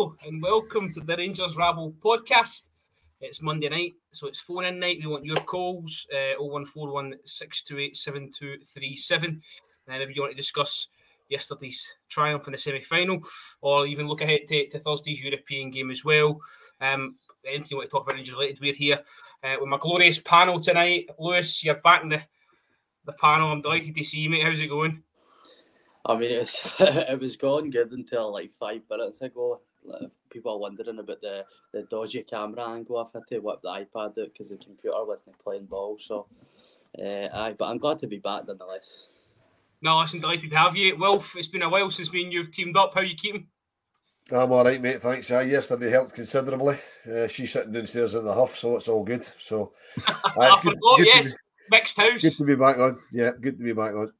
And welcome to the Rangers Rabble podcast. It's Monday night, so it's phone in night. We want your calls uh, 0141 628 7237. And if you want to discuss yesterday's triumph in the semi final or even look ahead to, to Thursday's European game as well. Um, anything you want to talk about Rangers related, we're here uh, with my glorious panel tonight. Lewis, you're back in the, the panel. I'm delighted to see you, mate. How's it going? I mean, it's it was going good until like five minutes ago. Like, people are wondering about the, the dodgy camera angle. I've had to whip the iPad out because the computer wasn't playing ball. So, uh, aye, but I'm glad to be back nonetheless. No, listen, delighted to have you. Wilf, it's been a while since me and you've teamed up. How you keeping? I'm all right, mate. Thanks. Uh, yesterday helped considerably. Uh, she's sitting downstairs in the huff, so it's all good. So, uh, I it's good, forgot, good yes. to Mixed house. good to be back on. Yeah, good to be back on.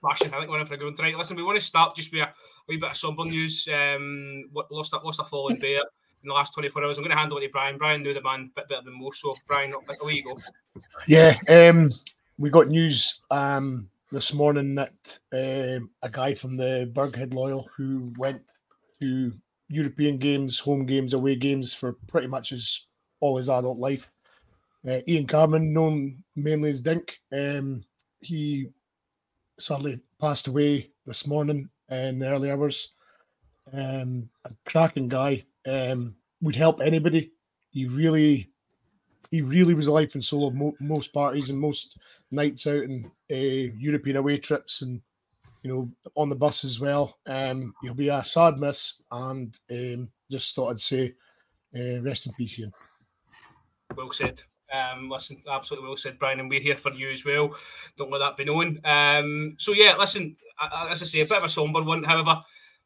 Smashing. I think we're in for a good one tonight. Listen, we want to start just with a wee bit of somber news. Um, what- lost a, lost a fallen bear in the last 24 hours. I'm going to hand over to Brian. Brian knew the man a bit better than most. So, Brian, away you go. Yeah, um, we got news um, this morning that um, a guy from the Berghead Loyal who went to European games, home games, away games for pretty much his all his adult life. Uh, Ian Carman, known mainly as Dink, um, he sadly passed away this morning in the early hours. Um, a cracking guy. Um, would help anybody. He really he really was a life and soul of mo- most parties and most nights out and uh, European away trips and you know on the bus as well. Um, he'll be a sad miss, and um, just thought I'd say uh, rest in peace, Ian. Well said. Um, listen, absolutely well said, Brian, and we're here for you as well. Don't let that be known. Um, so yeah, listen, as I say, a bit of a somber one. However,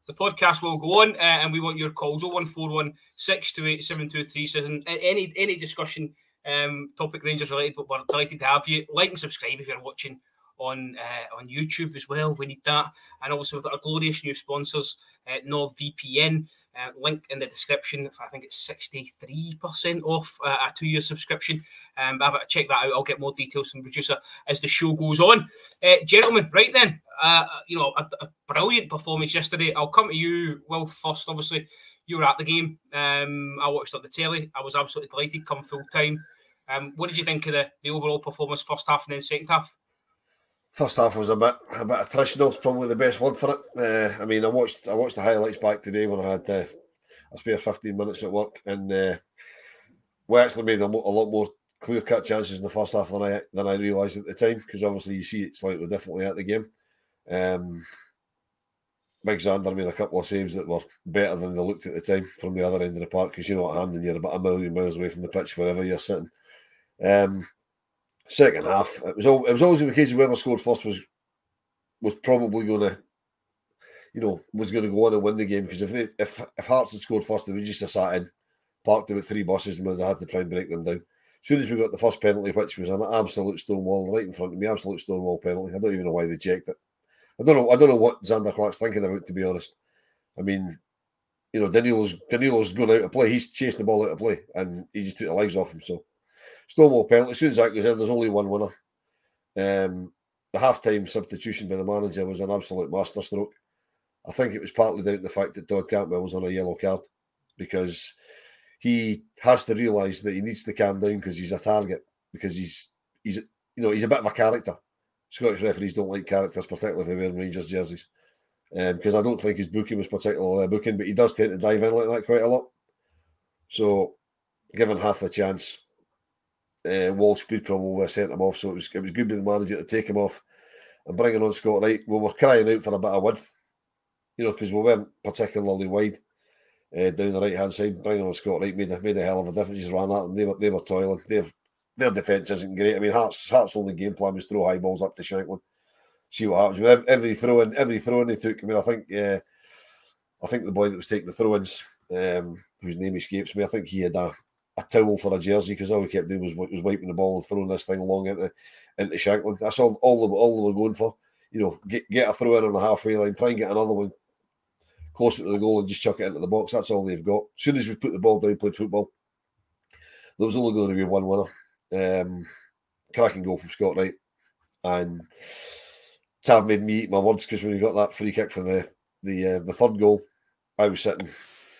the podcast will go on, uh, and we want your calls. 0141 628 7237. Any any discussion, um, topic Rangers related, but we're delighted to have you. Like and subscribe if you're watching on uh, on YouTube as well. We need that, and also we've got our glorious new sponsors, uh, NordVPN. Uh, link in the description. I think it's sixty three percent off uh, a two year subscription. Um, have a check that out. I'll get more details from producer as the show goes on. Uh, gentlemen, right then, uh, you know, a, a brilliant performance yesterday. I'll come to you, Will, first. Obviously, you were at the game. Um, I watched on the telly. I was absolutely delighted. Come full time. Um, what did you think of the, the overall performance, first half and then second half? First half was a bit a bit attritional. It's probably the best word for it. Uh, I mean, I watched I watched the highlights back today when I had uh, a spare fifteen minutes at work, and uh, we actually made a, a lot more clear cut chances in the first half than I than I realised at the time. Because obviously you see it slightly differently at the game. Um, Big Zander made a couple of saves that were better than they looked at the time from the other end of the park because you know what Hampden, you're about a million miles away from the pitch wherever you're sitting. Um, second half, it was all, it was always the case of whoever scored first was was probably going to, you know, was going to go on and win the game because if they if if Hearts had scored first, they would just have sat in, parked them with three buses, and would have had to try and break them down. As soon as we got the first penalty, which was an absolute stonewall right in front of me, absolute stonewall penalty. I don't even know why they checked it. I don't know. I don't know what Zander Clark's thinking about. To be honest, I mean, you know, Danilo's Danilo's going out of play. He's chasing the ball out of play, and he just took the legs off him. So, Stonewall penalty. As soon as that goes in, there's only one winner. Um, the half-time substitution by the manager was an absolute masterstroke. I think it was partly down to the fact that Todd Cantwell was on a yellow card because he has to realise that he needs to calm down because he's a target because he's he's you know he's a bit of a character Scottish referees don't like characters, particularly if they're wearing Rangers jerseys. Because um, I don't think his booking was particularly a booking, but he does tend to dive in like that quite a lot. So, given half the chance, uh, Walsh could probably have sent him off. So it was it was good by the manager to take him off and bringing on Scott Wright. We were crying out for a bit of width, you know, because we weren't particularly wide uh, down the right hand side. Bringing on Scott Wright made a, made a hell of a difference. Just ran at them. They were they were toiling. They've their defence isn't great. I mean, Hearts Hearts' only game plan was throw high balls up to Shankland, see what happens. With every throw in, every throw in they took. I mean, I think uh, I think the boy that was taking the throw-ins, um, whose name escapes me, I think he had a, a towel for a jersey because all we kept doing was was wiping the ball and throwing this thing along into into Shankland. That's all all they, all they were going for. You know, get get a throw in on the halfway line, try and get another one closer to the goal and just chuck it into the box. That's all they've got. As soon as we put the ball down, played football, there was only going to be one winner. Um, cracking goal from Scott Wright. And Tav made me eat my words because when we got that free kick for the the uh, the third goal, I was sitting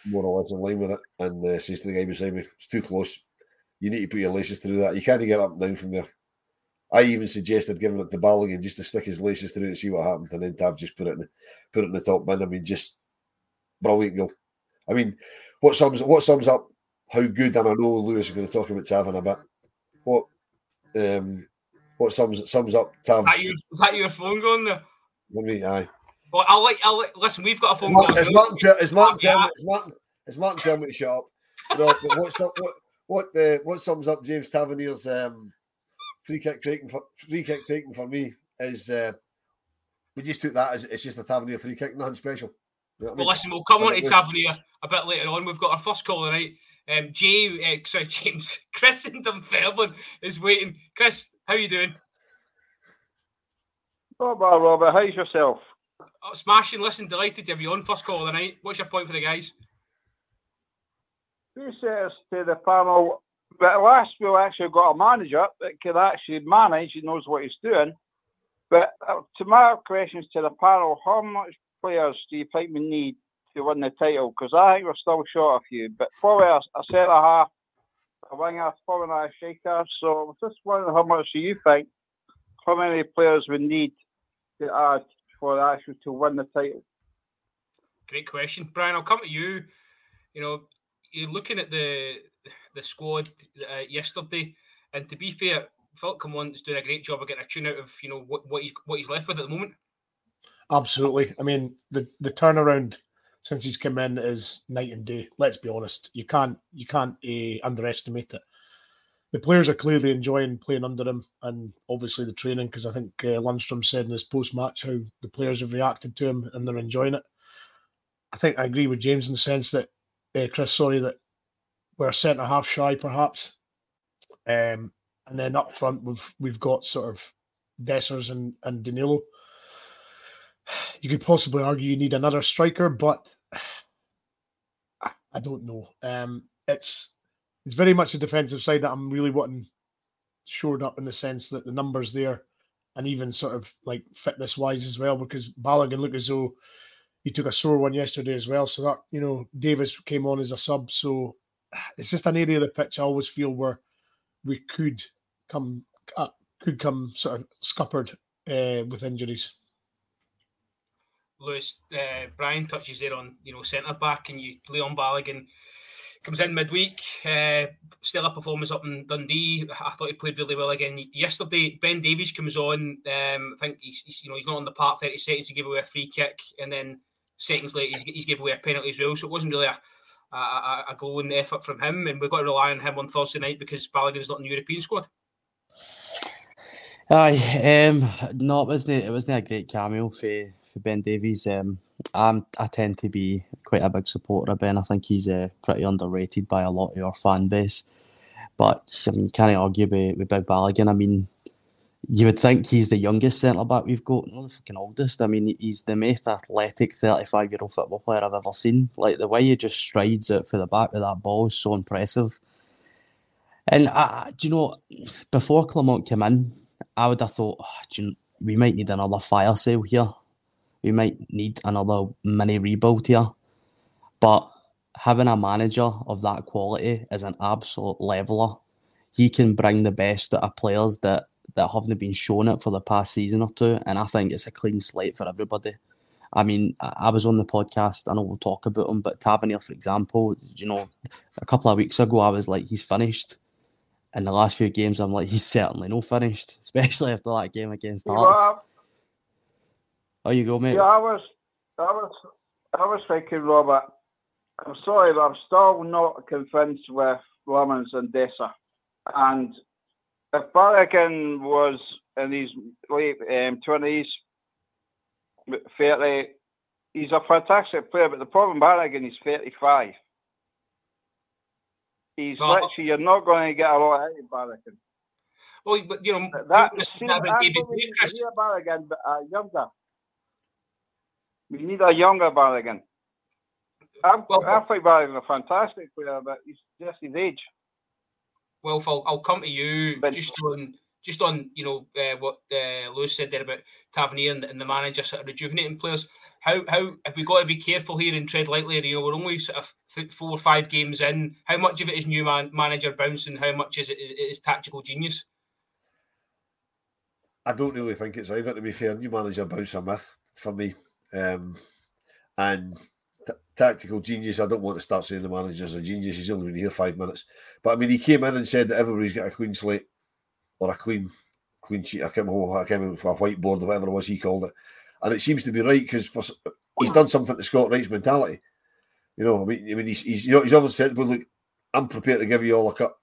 more or less in line with it and uh, says to the guy beside me, it's too close. You need to put your laces through that. You can't get up and down from there. I even suggested giving it to Balogun just to stick his laces through and see what happened, and then Tav just put it in the, put it in the top bin. I mean, just brilliant goal. I mean, what sums what sums up how good, and I know Lewis is going to talk about Tav in a bit what um what sums sums up Tav's. Is that, your, is that your phone going there? Let me, aye. Well, I'll let, I'll let, listen. We've got a phone. It's Martin. It's Martin. It's Martin. It's Martin. It's Martin telling me to shut up. No, what's up? What what uh, what sums up James Tavernier's um, free kick taken for free kick taken for me is uh, we just took that as it's just a Tavernier free kick, nothing special. You know well, I mean? listen, we'll come on to Tavernier a bit later on. We've got our first call tonight. Um, Jay, uh, sorry, James, Chris in Dunfermline is waiting. Chris, how are you doing? Oh, bad, Robert. How's yourself? Oh, smashing. Listen, delighted to have you on first call of the night. What's your point for the guys? Who says to the panel, but last we actually got a manager that can actually manage, he knows what he's doing. But uh, to my questions to the panel, how much players do you think we need to win the title because I think we're still short of you. But probably a, a centre half, a winger, probably not a striker. So just wondering how much do you think, how many players we need to add for actually to win the title? Great question, Brian. I'll come to you. You know, you're looking at the the squad uh, yesterday, and to be fair, Philip Clement's doing a great job of getting a tune out of you know what, what he's what he's left with at the moment. Absolutely. I mean, the the turnaround since he's come in is night and day. Let's be honest. You can't you can't uh, underestimate it. The players are clearly enjoying playing under him, and obviously the training. Because I think uh, Lundstram said in his post match how the players have reacted to him and they're enjoying it. I think I agree with James in the sense that uh, Chris, sorry that we're a centre half shy perhaps, um, and then up front we've we've got sort of Dessers and and Danilo you could possibly argue you need another striker, but I don't know. Um, it's it's very much a defensive side that I'm really wanting shored up in the sense that the numbers there, and even sort of like fitness wise as well, because Balogun looked as though he took a sore one yesterday as well. So that you know Davies came on as a sub, so it's just an area of the pitch I always feel where we could come could come sort of scuppered uh, with injuries. Lewis, uh, Brian touches there on you know centre back, and you Leon Balogun comes in midweek. Uh, stellar performance up in Dundee. I thought he played really well again yesterday. Ben Davies comes on. Um, I think he's, he's, you know he's not on the part. thirty seconds to give away a free kick, and then seconds later, he's, he's gave away a penalty as well. So it wasn't really a, a, a, a glowing effort from him. And we've got to rely on him on Thursday night because Balogun's not in the European squad. Aye, um, no, it wasn't. It wasn't a great cameo for, for Ben Davies. Um, I'm, I tend to be quite a big supporter of Ben. I think he's uh, pretty underrated by a lot of our fan base. But I mean, can't argue with, with Big Balogun. I mean, you would think he's the youngest centre back we've got, not the fucking oldest. I mean, he's the most athletic 35 year old football player I've ever seen. Like the way he just strides out for the back of that ball is so impressive. And do you know, before Clement came in, I would have thought, oh, you we might need another fire sale here. We might need another mini rebuild here. But having a manager of that quality is an absolute leveler. He can bring the best out of players that, that haven't been shown it for the past season or two. And I think it's a clean slate for everybody. I mean, I was on the podcast. I know we'll talk about him, but Tavernier, for example, you know, a couple of weeks ago, I was like, he's finished in the last few games, I'm like, he's certainly no finished, especially after that game against Hearts. Yeah, oh, you go, mate. Yeah, I was, I was, I was thinking, Robert. I'm sorry, but I'm still not convinced with Lammers and Dessers. And if Balogun was in his late um, 20s, 30, he's a fantastic player, but the problem Balogun is 35. He's well, literally, you're not going to get a lot out of Balogun. Well, but you know, that, see, that's David we need a Balogun, but uh, younger. We need a younger Balogun. I, well, I think Balogun a fantastic player, but he's just his age. Well, Phil, I'll come to you but, just on just on you know uh, what uh, Lewis said there about Tavernier and, and, the manager sort of rejuvenating players. How how have we got to be careful here and tread lightly? You know, we're only sort of four or five games in. How much of it is new man, manager bouncing? How much is it is, is tactical genius? I don't really think it's either. To be fair, new manager bounce a myth for me, um, and t- tactical genius. I don't want to start saying the manager's a genius. He's only been here five minutes, but I mean, he came in and said that everybody's got a clean slate or a clean clean sheet. I can't remember, I can't remember a whiteboard or whatever it was he called it. And it seems to be right because he's done something to Scott Wright's mentality. You know, I mean, I mean, he's he's, he's obviously said, "Well, look, I'm prepared to give you all a cut,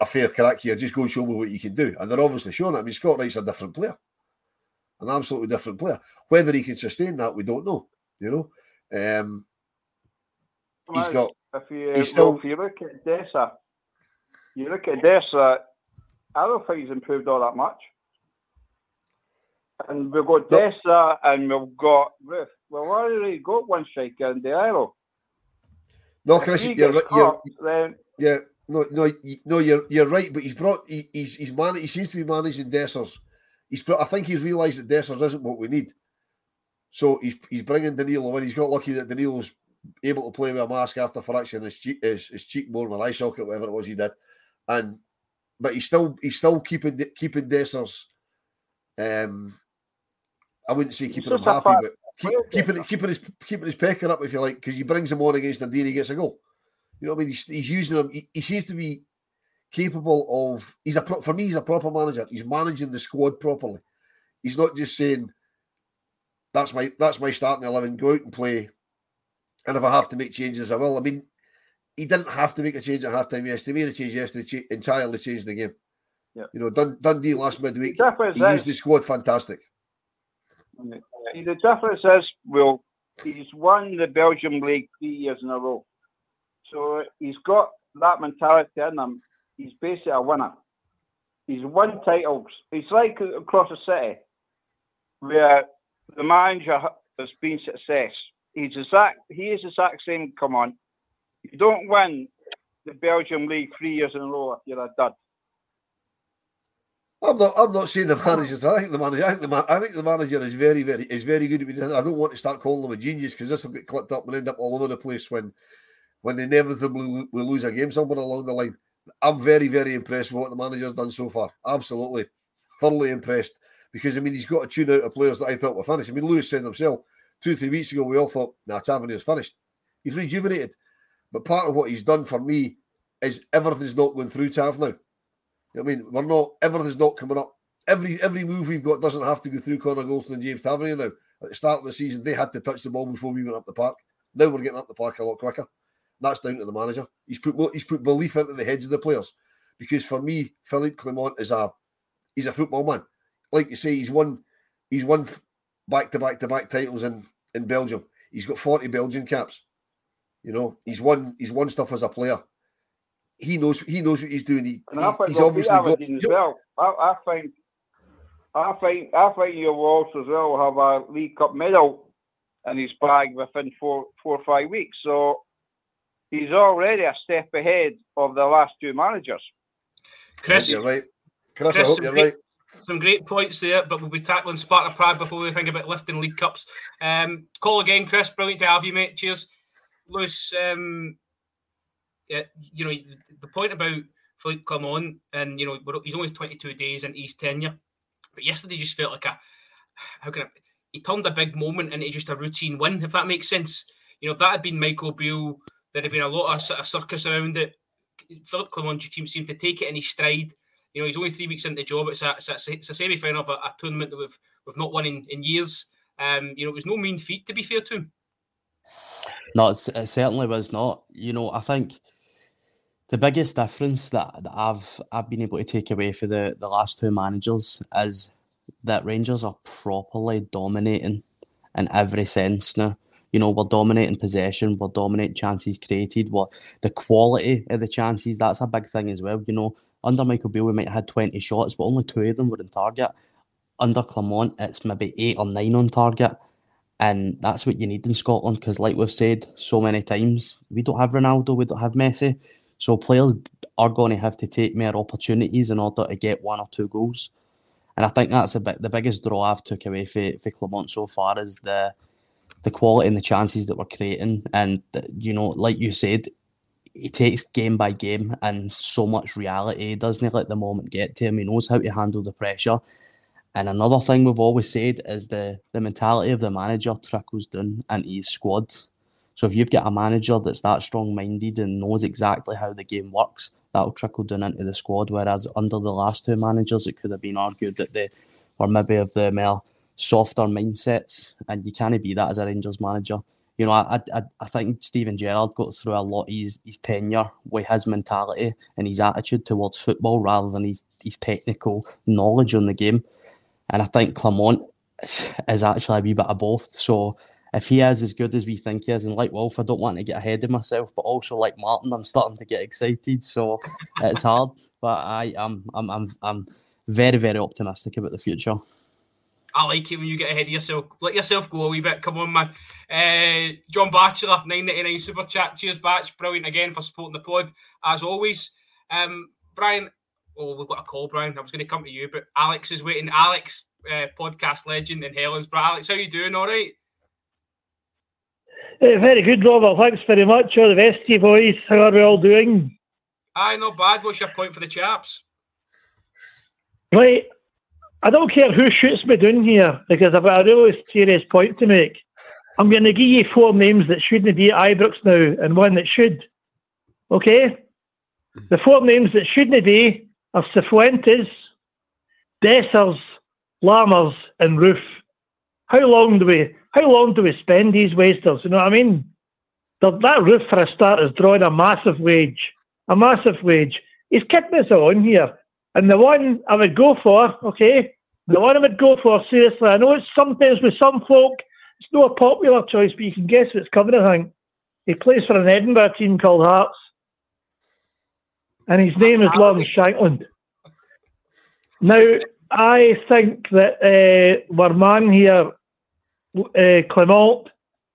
a fair crack here. Just go and show me what you can do." And they're obviously showing it. I mean, Scott Wright's a different player, an absolutely different player. Whether he can sustain that, we don't know. You know, um, he's got. If you, he's still, if you look at Dessers, you look at Dessers, I don't think he's improved all that much. And we've got Dessers and we've got Roofe. We've already got one striker in the arrow. No, Chris, you're, you're, you're, then, yeah, no, no, no, you're you're right. But he's brought he, he's he's man. He seems to be managing Dessers. He's I think he's realised that Dessers isn't what we need. So he's he's bringing Danilo in. He's got lucky that Danilo's able to play with a mask after fracturing his cheek his, his cheekbone or eye socket, whatever it was he did, and but he's still he's still keeping keeping Dessers. Um, I wouldn't say keeping him happy, but keep, keeping keeping his keeping his pecker up if you like, because he brings him on against Nadine, he gets a goal. You know what I mean? He's, he's using him. He, he, seems to be capable of. He's a for me. He's a proper manager. He's managing the squad properly. He's not just saying, "That's my that's my starting eleven. Go out and play." And if I have to make changes, I will. I mean, he didn't have to make a change at halftime yesterday. He made a change yesterday, entirely changed the game. Yeah. You know, Dun- Dundee last midweek, he used the squad fantastic. The difference is, well, he's won the Belgium League three years in a row. So he's got that mentality in him. He's basically a winner. He's won titles. It's like across the city, where the manager has been success. He's exact. He is exact same. Come on, you don't win the Belgium league three years in a row if you're a dud. I'm not. I'm not saying the managers. I think the manager. I think the man, I think the manager is very, very is very good. I don't want to start calling him a genius because this will get clipped up and end up all over the place when, when inevitably we lose a game somewhere along the line. I'm very, very impressed with what the manager's done so far. Absolutely, thoroughly impressed. Because I mean, he's got to tune out of players that I thought were finished. I mean, Lewis said himself two, three weeks ago, we all thought, "Nah, Tavernier's finished." He's rejuvenated. But part of what he's done for me is everything's not going through Tav now. I mean, we're not everything's not coming up. Every every move we've got doesn't have to go through Connor Goldson and James Tavernier now. At the start of the season, they had to touch the ball before we went up the park. Now we're getting up the park a lot quicker. That's down to the manager. He's put he's put belief into the heads of the players. Because for me, Philippe Clement is a he's a football man. Like you say, he's won he's won back to back to back titles in, in Belgium. He's got 40 Belgian caps. You know, he's won he's won stuff as a player. He knows he knows what he's doing. He, And I think he's obviously got as well. I, I think, I think, I think you'll also as well have a League Cup medal in his bag within four, four or five weeks. So he's already a step ahead of the last two managers. Chris, you're right. Chris, I hope you're great- right. Some great points there, but we'll be tackling Sparta Prague before we think about lifting League Cups. Um, call again, Chris. Brilliant to have you, mate. Cheers. Lewis, um, yeah, you know, the point about Philippe Clement, and, you know, we're- he's only 22 days into his tenure, but yesterday just felt like a, how can I, he turned a big moment into just a routine win, if that makes sense. You know, if that had been Michael Beale, there'd have been a lot of, sort of circus around it. Philip Clement seemed to take it in his stride. You know, he's only three weeks into the job. It's a, it's a, it's a semi final of a, a tournament that we've, we've not won in, in years. Um, you know, it was no mean feat, to be fair to him. No, it certainly was not. You know, I think the biggest difference that, that I've I've been able to take away for the, the last two managers is that Rangers are properly dominating in every sense now. You know, we're dominating possession, we're dominating chances created, we're, the quality of the chances, that's a big thing as well. You know, under Michael Beale, we might have had 20 shots, but only two of them were in target. Under Clement, it's maybe eight or nine on target. And that's what you need in Scotland because, like we've said so many times, we don't have Ronaldo, we don't have Messi. So players are going to have to take more opportunities in order to get one or two goals. And I think that's a bit the biggest draw I've took away for, for Clement so far is the the quality and the chances that we're creating. And you know, like you said, he takes game by game and so much reality. He doesn't let the moment get to him. He knows how to handle the pressure. And another thing we've always said is the the mentality of the manager trickles down and his squad. So if you've got a manager that's that strong minded and knows exactly how the game works, that'll trickle down into the squad. Whereas under the last two managers, it could have been argued that they were maybe of the more softer mindsets, and you can't be that as a Rangers manager. You know, I I, I think Steven Gerrard got through a lot of his, his tenure with his mentality and his attitude towards football rather than his, his technical knowledge on the game. And I think Clement is actually a wee bit of both. So if he is as good as we think he is, and like Wolf, I don't want to get ahead of myself, but also like Martin, I'm starting to get excited. So it's hard, but I, I am I'm, I'm I'm very very optimistic about the future. I like it when you get ahead of yourself. Let yourself go a wee bit. Come on, man. Uh, John Batchelor, 999 Super Chat. Cheers, Batch. Brilliant again for supporting the pod, as always. Um, Brian, oh, we've got a call, Brian. I was going to come to you, but Alex is waiting. Alex, uh, podcast legend in Helens. But Alex, how you doing? All right? Uh, very good, Robert. Thanks very much. All the best to you boys. How are we all doing? Aye, not bad. What's your point for the chaps? Right. I don't care who shoots me down here because I've got a really serious point to make. I'm going to give you four names that shouldn't be at Ibrox now and one that should. Okay? The four names that shouldn't be are Cifuentes, Dessers, Lammers, and Roofe. How long do we how long do we spend these wasters? You know what I mean? That Roofe for a start is drawing a massive wage. A massive wage. He's kept us on here. And the one I would go for, okay, the one I would go for, seriously, I know it's sometimes with some folk, it's not a popular choice, but you can guess what's coming, I think. He plays for an Edinburgh team called Hearts. And his name is Lawrence Shankland. Now, I think that uh, our man here, uh, Clement,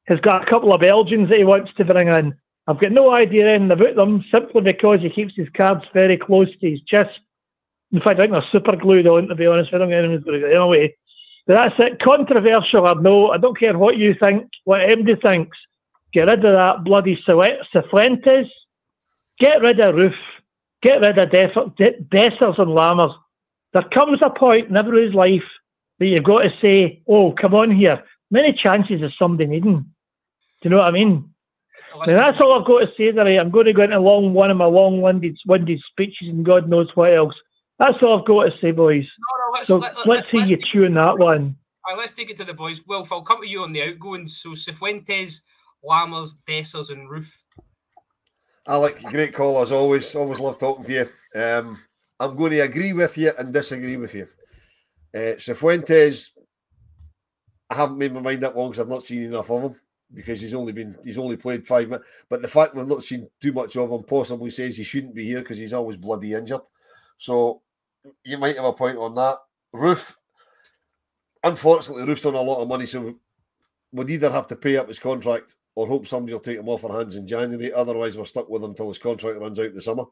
has got a couple of Belgians that he wants to bring in. I've got no idea anything about them simply because he keeps his cards very close to his chest. In fact, I think they're super glued on, to be honest. I don't think anyone's going to get anyway. But that's it. Controversial or no, I don't care what you think, what MD thinks. Get rid of that bloody Cifuentes. Get rid of Roofe. Get rid of Def- De- Dessers and Lammers. There comes a point in everybody's life that you've got to say, oh, come on here. Many chances is somebody needing. Do you know what I mean? Now, that's all I've got to say there. I'm going to go into long one of my long-winded winded speeches and God knows what else. That's all I've got to say, boys. No, no, let's, so let, let's see you tune that one. right, let's take it to the boys. Wilf, I'll come to you on the outgoings. So Cifuentes, Lammers, Dessers, and Roofe. Alec, great call as always. Always love talking to you. Um, I'm going to agree with you and disagree with you. Uh, Cifuentes, I haven't made my mind up long because I've not seen enough of him because he's only been he's only played five minutes. But the fact we've not seen too much of him possibly says he shouldn't be here because he's always bloody injured. So you might have a point on that. Roofe, unfortunately, Roofe's on a lot of money, so we'd either have to pay up his contract or hope somebody will take him off our hands in January. Otherwise, we're stuck with him until his contract runs out in the summer.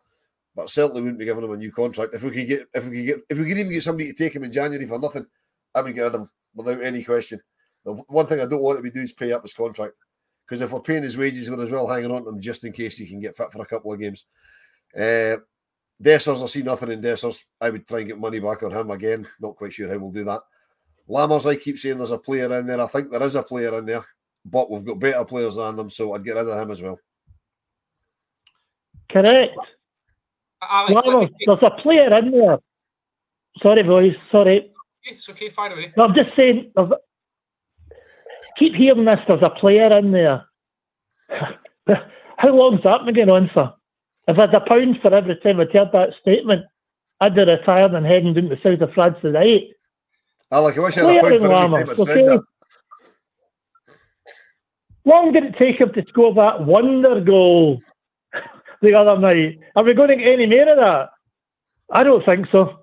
But certainly wouldn't be giving him a new contract. If we could get if we could get if we could even get somebody to take him in January for nothing, I would get rid of him without any question. One thing I don't want to be doing is pay up his contract. Because if we're paying his wages, we're as well hanging on to him just in case he can get fit for a couple of games. Uh, Dessers, I see nothing in Dessers. I would try and get money back on him again. Not quite sure how we'll do that. Lammers, I keep saying there's a player in there. I think there is a player in there, but we've got better players than them, so I'd get rid of him as well. Correct. Alex, Lammers, there's a player in there. Sorry, boys. Sorry. It's okay, fire away. No, I'm just saying. there's a- Keep hearing this. There's a player in there. How long's that been going on for? If I had a pound for every time I'd heard that statement, I'd be retired and heading down to the south of France tonight. Alec, I wish I had a in for every time I'd said that. Long did it take him to score that wonder goal the other night? Are we going to get any more of that? I don't think so.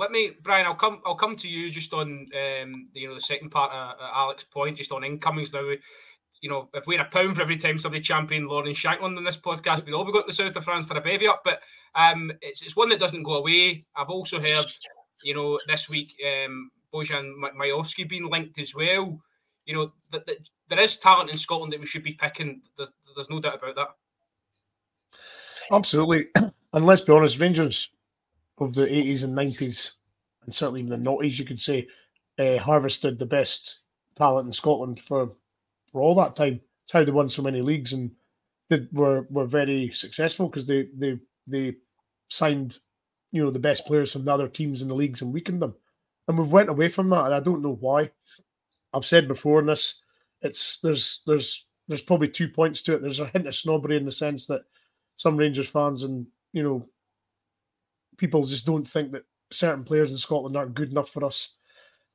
Let me, Brian. I'll come. I'll come to you just on um, the, you know the second part of Alex's point, just on incomings. Now, you know, if we had a pound for every time somebody championed Lauren Shankland in this podcast, we'd all be going to the south of France for a bevy up. But um, it's, it's one that doesn't go away. I've also heard, you know, this week um, Bojan Ma- Miovski being linked as well. You know, that, that there is talent in Scotland that we should be picking. There's, there's no doubt about that. Absolutely. And let's be honest, Rangers of the 80s and 90s, and certainly even the 90s, you could say, uh, harvested the best talent in Scotland for, for all that time. It's how they won so many leagues and did were were very successful because they they they signed you know the best players from the other teams in the leagues and weakened them. And we've went away from that, and I don't know why. I've said before in this, it's there's there's there's probably two points to it. There's a hint of snobbery in the sense that some Rangers fans and you know people just don't think that certain players in Scotland aren't good enough for us.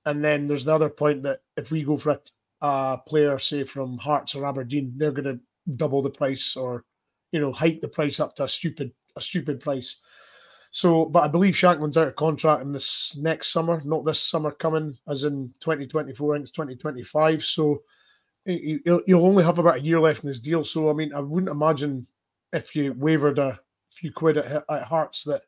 And then there's the other point that if we go for a, a player, say from Hearts or Aberdeen, they're going to double the price or you know hike the price up to a stupid a stupid price. So, but I believe Shankland's out of contract in this next summer, not this summer coming, as in 2024, I think it's 2025. So he- he'll, he'll only have about a year left in his deal. So, I mean, I wouldn't imagine if you wavered a few quid at, at Hearts that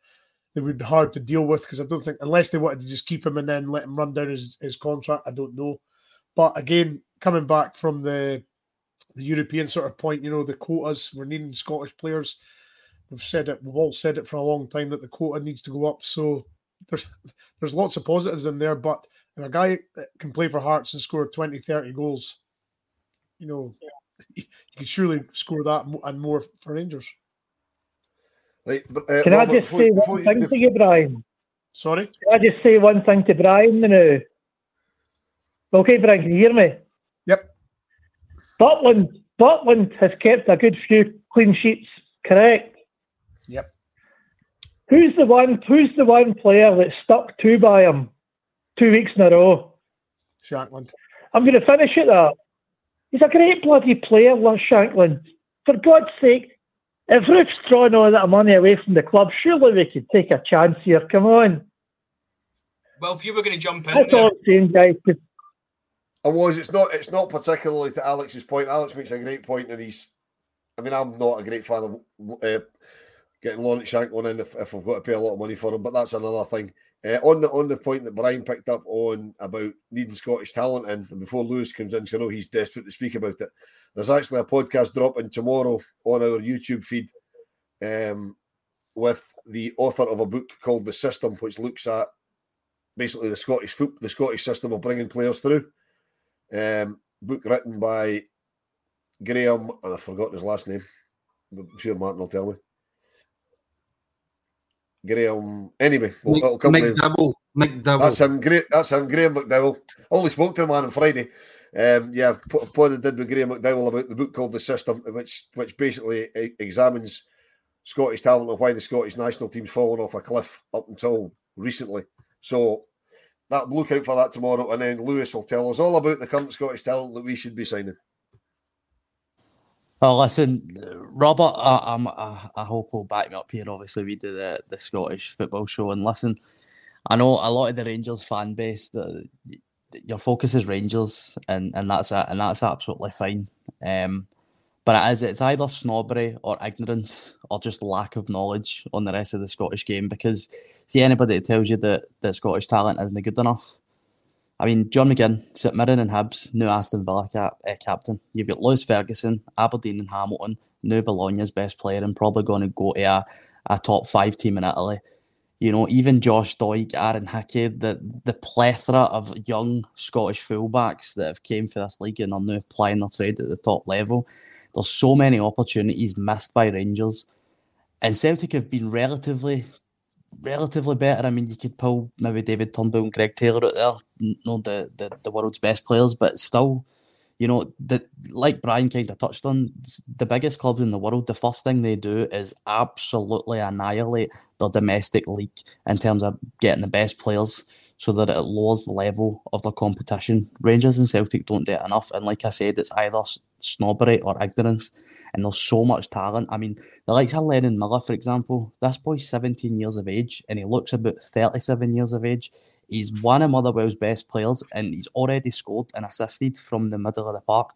they would be hard to deal with because I don't think, unless they wanted to just keep him and then let him run down his, his contract, I don't know. But again, coming back from the the European sort of point, you know, the quotas, we're needing Scottish players. We've said it, we've all said it for a long time that the quota needs to go up. So there's there's lots of positives in there, but if a guy that can play for Hearts and score 20, 30 goals, you know, you can surely score that and more for Rangers. Right, but, uh, Can I just before- say one thing to you, Brian? Sorry? Can I just say one thing to Brian now? Okay, Brian, can you hear me? Yep. Butland, Butland has kept a good few clean sheets, correct? Yep. Who's the one? Who's the one player that stuck two by him two weeks in a row? Shankland. I'm going to finish it there. He's a great bloody player, Les Shankland. For God's sake, if Roofe's drawing all that money away from the club, surely we could take a chance here. Come on. Well, if you were going to jump in, That's there, all I'm saying, guys. I was. It's not. It's not particularly to Alex's point. Alex makes a great point, and he's. I mean, I'm not a great fan of uh, getting Lawrence Shankland in if, if we've got to pay a lot of money for him. But that's another thing. Uh, on the on the point that Brian picked up on about needing Scottish talent and before Lewis comes in, so I know he's desperate to speak about it. There's actually a podcast dropping tomorrow on our YouTube feed um, with the author of a book called The System, which looks at basically the Scottish foot, the Scottish system of bringing players through. Um, book written by Graham, and I've forgotten his last name. I'm sure Martin will tell me. Graham. Anyway, it'll come McDowell. McDowell. That's him. Great. That's him. Graham McDowell. Only spoke to him on Friday. Um, yeah, put, put and did with Graham McDowell about the book called The System, which which basically examines Scottish talent and why the Scottish national team's fallen off a cliff up until recently. So that look out for that tomorrow, and then Lewis will tell us all about the current Scottish talent that we should be signing. Well, listen, Robert, I, I'm, I, I hope will back me up here. Obviously, we do the, the Scottish football show, and listen, I know a lot of the Rangers fan base that your focus is Rangers, and, and that's a, and that's absolutely fine. Um, but it is it's either snobbery or ignorance or just lack of knowledge on the rest of the Scottish game. Because see anybody that tells you that that Scottish talent isn't good enough. I mean, John McGinn, St Mirren and Hibs, new Aston Villa cap, uh, captain. You've got Lewis Ferguson, Aberdeen and Hamilton, new Bologna's best player and probably going to go to a, a top five team in Italy. You know, even Josh Doig, Aaron Hickey, the, the plethora of young Scottish fullbacks that have came for this league and are now plying their trade at the top level. There's so many opportunities missed by Rangers. And Celtic have been relatively relatively better. I mean, you could pull maybe David Turnbull and Greg Taylor out there, not the, the, the world's best players, but still, you know, the, like Brian kind of touched on, the biggest clubs in the world, the first thing they do is absolutely annihilate their domestic league in terms of getting the best players so that it lowers the level of the competition. Rangers and Celtic don't do it enough, and like I said, it's either snobbery or ignorance. And there's so much talent. I mean, the likes of Lennon Miller, for example, this boy's 17 years of age and he looks about 37 years of age. He's one of Motherwell's best players and he's already scored and assisted from the middle of the park.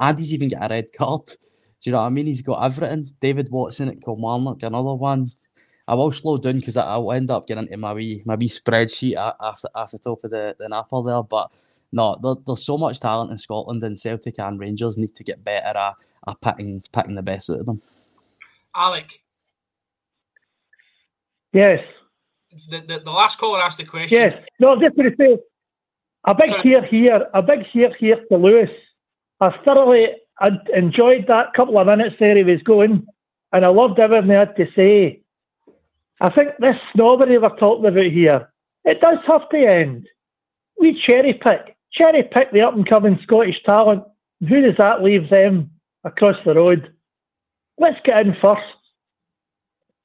And he's even got a red card. Do you know what I mean? He's got everything. David Watson at Kilmarnock, another one. I will slow down because I'll end up getting into my wee, my wee spreadsheet after, after the top of the, the napper there. But no, there, there's so much talent in Scotland, and Celtic and Rangers need to get better at, at picking, picking the best out of them. Alec, Yes, the, the, the last caller asked the question. yes. No, I'm just going to say a big cheer here, a big cheer here to Lewis. I thoroughly I enjoyed that couple of minutes there he was going, and I loved everything he had to say. I think this snobbery we're talking about here, it does have to end. We cherry pick, cherry pick the up and coming Scottish talent. Who does that leave them across the road? Let's get in first.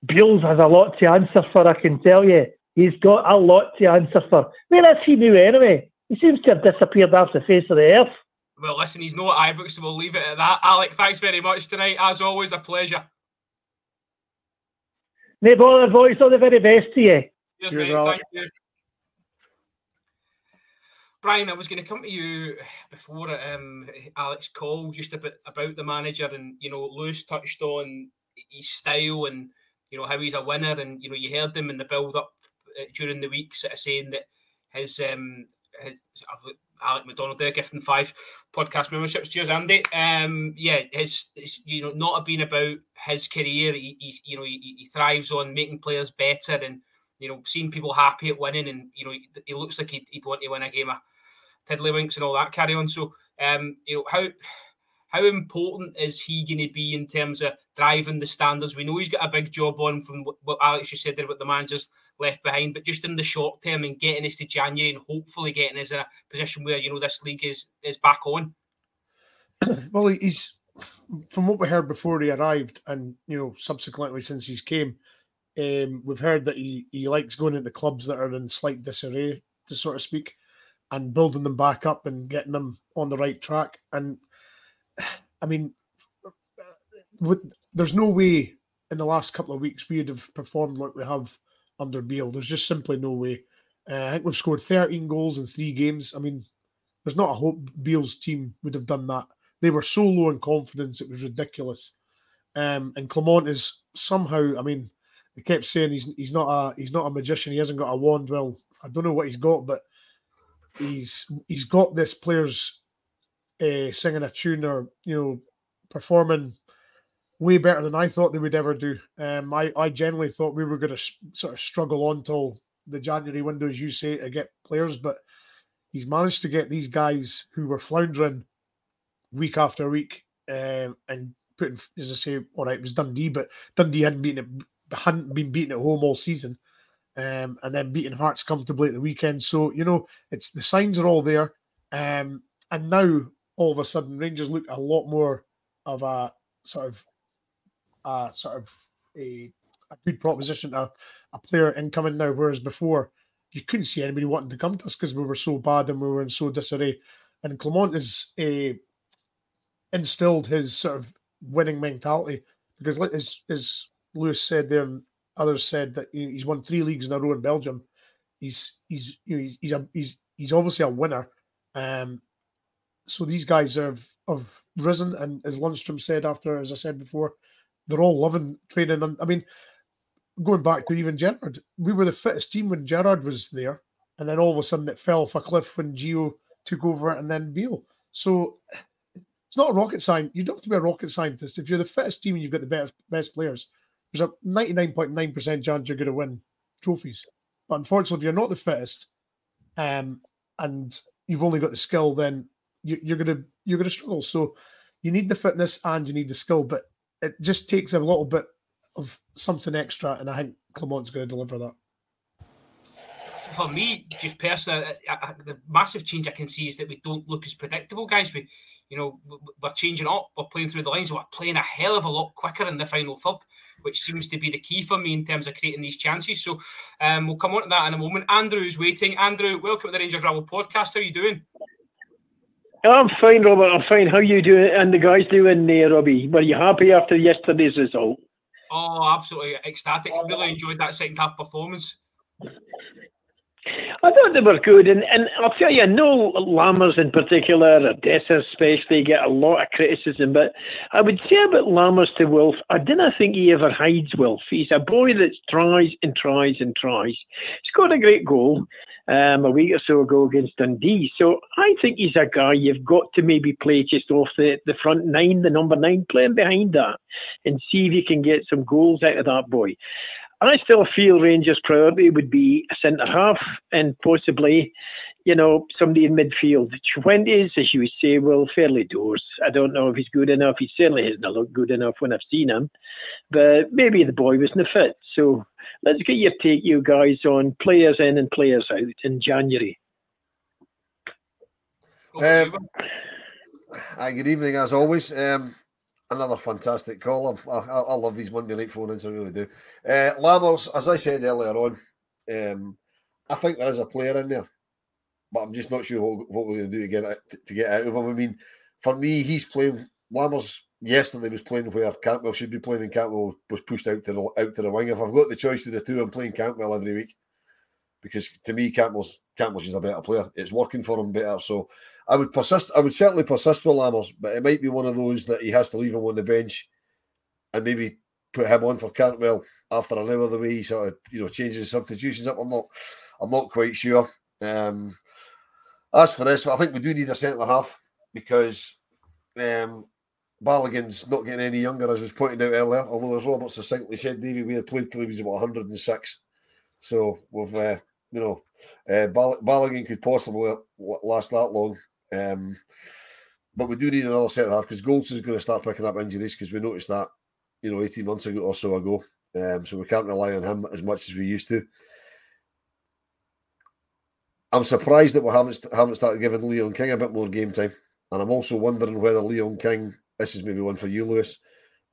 Beals has a lot to answer for, I can tell you. He's got a lot to answer for. Where is he now anyway? He seems to have disappeared off the face of the earth. Well, listen, he's not at Ibrox, so we'll leave it at that. Alec, thanks very much tonight. As always, a pleasure. No bother, boys. All the very best to you. Cheers, Cheers, mate. Alec. Brian, I was going to come to you before um, Alex called just about about the manager, and you know, Lewis touched on his style and you know how he's a winner, and you know, you heard him in the build up uh, during the week, sort of saying that his um, his, Alec McDonald there gifting five podcast memberships. Cheers, Andy. Um, yeah, his, his you know not being about his career. He, he's you know he, he thrives on making players better and you know seeing people happy at winning, and you know he, he looks like he'd, he'd want to win a game of tiddlywinks and all that carry on. So um, you know how how important is he going to be in terms of driving the standards? We know he's got a big job on from what, Alex just said there about the managers left behind, but just in the short term and getting us to January and hopefully getting us in a position where you know this league is is back on. well, he's from what we heard before he arrived, and you know, subsequently since he's came, um, we've heard that he he likes going into clubs that are in slight disarray, to sort of speak, and building them back up and getting them on the right track. And I mean, with, there's no way in the last couple of weeks we'd have performed like we have under Beale. There's just simply no way. Uh, I think we've scored 13 goals in three games. I mean, there's not a hope Beale's team would have done that. They were so low in confidence, it was ridiculous. Um, and Clement is somehow, I mean, they kept saying he's he's not a he's not a magician. He hasn't got a wand. Well, I don't know what he's got, but he's he's got this players uh, singing a tune or you know performing way better than I thought they would ever do. Um, I I genuinely thought we were going to sort of struggle on till the January window, as you say, to get players, but he's managed to get these guys who were floundering week after week um, and putting, as I say, all right, it was Dundee, but Dundee hadn't beaten it, hadn't been beaten at home all season, um, and then beating Hearts comfortably at the weekend. So you know, it's the signs are all there, um, and now all of a sudden Rangers look a lot more of a sort of, a sort of a, a good proposition, a, a player incoming now, whereas before you couldn't see anybody wanting to come to us because we were so bad and we were in so disarray. And Clement has uh, instilled his sort of winning mentality because, as, as Lewis said there, others said that he's won three leagues in a row in Belgium. He's he's you know, he's he's, a, he's he's obviously a winner. Um, so these guys have have risen, and as Lundstram said after, as I said before, they're all loving training. And I mean, going back to even Gerrard, we were the fittest team when Gerrard was there, and then all of a sudden it fell off a cliff when Gio took over, and then Beale. So it's not a rocket science. You don't have to be a rocket scientist if you're the fittest team and you've got the best best players. There's a 99.9% chance you're going to win trophies. But unfortunately, if you're not the fittest, um, and you've only got the skill, then you, you're gonna you're gonna struggle. So you need the fitness and you need the skill, but it just takes a little bit of something extra, and I think Clement's going to deliver that. For me, just personally, I, I, the massive change I can see is that we don't look as predictable, guys. We, you know, we're changing up. We're playing through the lines. We're playing a hell of a lot quicker in the final third, which seems to be the key for me in terms of creating these chances. So um, we'll come on to that in a moment. Andrew's waiting. Andrew, welcome to the Rangers Rabble podcast. How are you doing? I'm fine, Robert. I'm fine. How are you doing? And the guys doing there, Robbie? Were you happy after yesterday's result? Oh, absolutely ecstatic. I really enjoyed that second half performance. I thought they were good, and, and I'll tell you, I know Lammers in particular, Odessa especially, get a lot of criticism, but I would say about Lammers to Wilf, I didn't think he ever hides Wilf. He's a boy that tries and tries and tries. He's got a great goal um, a week or so ago against Dundee, so I think he's a guy you've got to maybe play just off the, the front nine, the number nine, playing behind that, and see if you can get some goals out of that boy. I still feel Rangers' priority would be a centre half and possibly, you know, somebody in midfield. Fuentes, as you say, well, fairly doors. I don't know if he's good enough. He certainly hasn't looked good enough when I've seen him, but maybe the boy wasn't a fit. So let's get your take, you guys, on players in and players out in January. Um, hi, good evening, as always. Um, Another fantastic call. I, I, I, love these Monday night phone ins, I really do. Uh, Lammers, as I said earlier on, um, I think there is a player in there, but I'm just not sure what, what we're going to do to get it, to get out of him. I mean, for me, he's playing. Lammers yesterday was playing where Cantwell should be playing, and Cantwell was pushed out to the out to the wing. If I've got the choice of the two, I'm playing Cantwell every week because to me, Cantwell's Cantwell's is a better player. It's working for him better. So I would persist. I would certainly persist with Lammers, but it might be one of those that he has to leave him on the bench and maybe put him on for Cantwell after an hour the way he sort of you know changes substitutions up. I'm not. I'm not quite sure. Um, as for this, I think we do need a centre half because um, Balogun's not getting any younger, as was pointed out earlier. Although, as Robert succinctly said, Davy, we had played till he was about 106. So we've, uh, you know, uh, Balogun could possibly last that long. Um, but we do need another centre half because Golds is going to start picking up injuries because we noticed that, you know, 18 months ago or so ago. Um, so we can't rely on him as much as we used to. I'm surprised that we haven't haven't started giving Leon King a bit more game time, and I'm also wondering whether Leon King. This is maybe one for you, Lewis.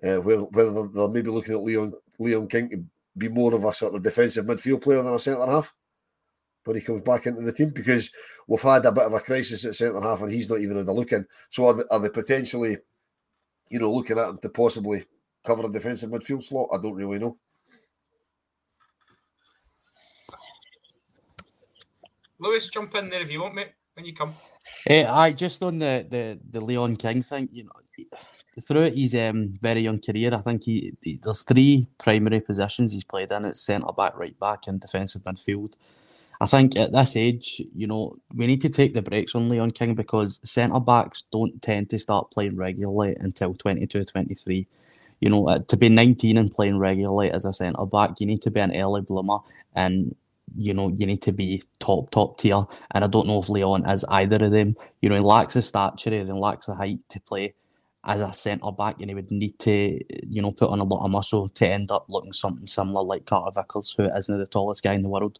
Uh, whether, whether they're maybe looking at Leon Leon King to be more of a sort of defensive midfield player than a centre half when he comes back into the team because we've had a bit of a crisis at centre half and he's not even in the looking. So are they, are they potentially, you know, looking at him to possibly cover a defensive midfield slot? I don't really know. Lewis, jump in there if you want, mate, when you come. Uh, I just on the, the the Leon King thing, you know, throughout his um, very young career, I think he, he, there's three primary positions he's played in. It's centre back, right back, and defensive midfield. I think at this age, you know, we need to take the breaks on Leon King because centre backs don't tend to start playing regularly until 22, 23. You know, uh, to be 19 and playing regularly as a centre back, you need to be an early bloomer and you know, you need to be top, top tier. And I don't know if Leon is either of them. You know, he lacks the stature and lacks the height to play as a centre back, and he would need to, you know, put on a lot of muscle to end up looking something similar like Carter Vickers, who isn't the tallest guy in the world.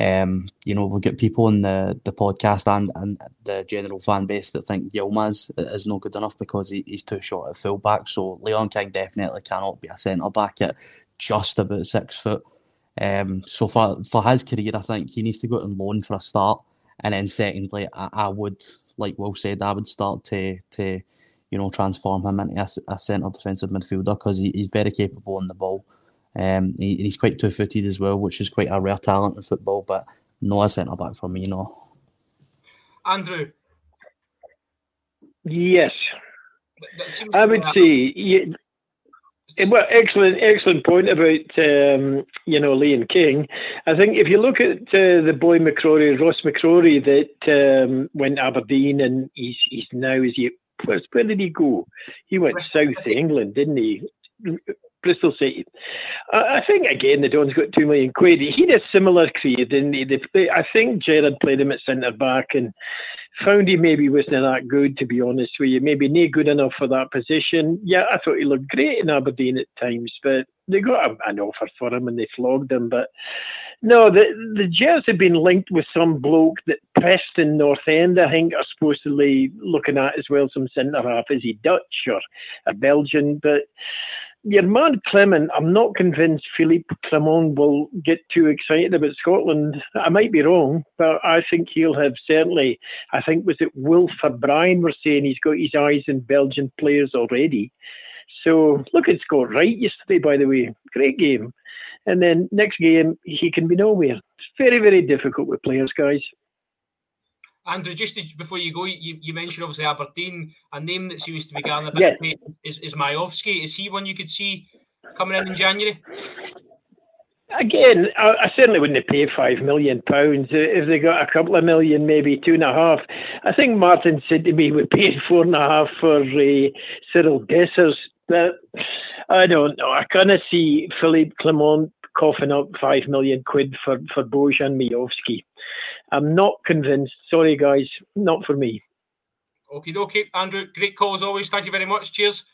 Um, you know, we've got people in the, the podcast and, and the general fan base that think Yilmaz is no good enough because he, he's too short at full back. So Leon King definitely cannot be a centre back at just about six foot. Um, so for for his career, I think he needs to go on loan for a start, and then secondly, I, I would, like Will said, I would start to to you know transform him into a, a centre defensive midfielder because he, he's very capable on the ball. Um, he, he's quite two footed as well, which is quite a rare talent in football, but no a centre back for me, no. Andrew. Yes. I would say, yeah, well, excellent, excellent point about um, you know Leon King. I think if you look at uh, the boy McCrorie, Ross McCrorie, that um, went Aberdeen, and he's he's now is he where, where did he go? He went south to England, didn't he? Bristol City. I think again the Don's got two million quid. He had a similar career, didn't he? They, I think Gerrard played him at centre back and found he maybe wasn't that good, to be honest with you. Maybe not good enough for that position. Yeah, I thought he looked great in Aberdeen at times, but they got a, an offer for him and they flogged him. But no, the the Jets have been linked with some bloke that Preston North End, I think, are supposedly looking at as well. Some centre half. Is he Dutch or a Belgian? But your man Clement, I'm not convinced Philippe Clement will get too excited about Scotland. I might be wrong, but I think he'll have certainly. I think was it Wilf or Brian were saying he's got his eyes in Belgian players already. So look at Scott Wright yesterday, by the way, great game. And then next game he can be nowhere. It's very very difficult with players, guys. Andrew, just before you go, you, you mentioned obviously Aberdeen. A name that seems to be getting a bit of is, is Miovski. Is he one you could see coming in in January? Again, I, I certainly wouldn't pay five million pounds if they got a couple of million, maybe two and a half. I think Martin said to me we paid four and a half for uh, Cyril Dessers. But I don't know. I kind of see Philippe Clement coughing up five million quid for for Bojan Miovski. I'm not convinced. Sorry, guys, not for me. Okay, okay, Andrew. Great call as always. Thank you very much. Cheers.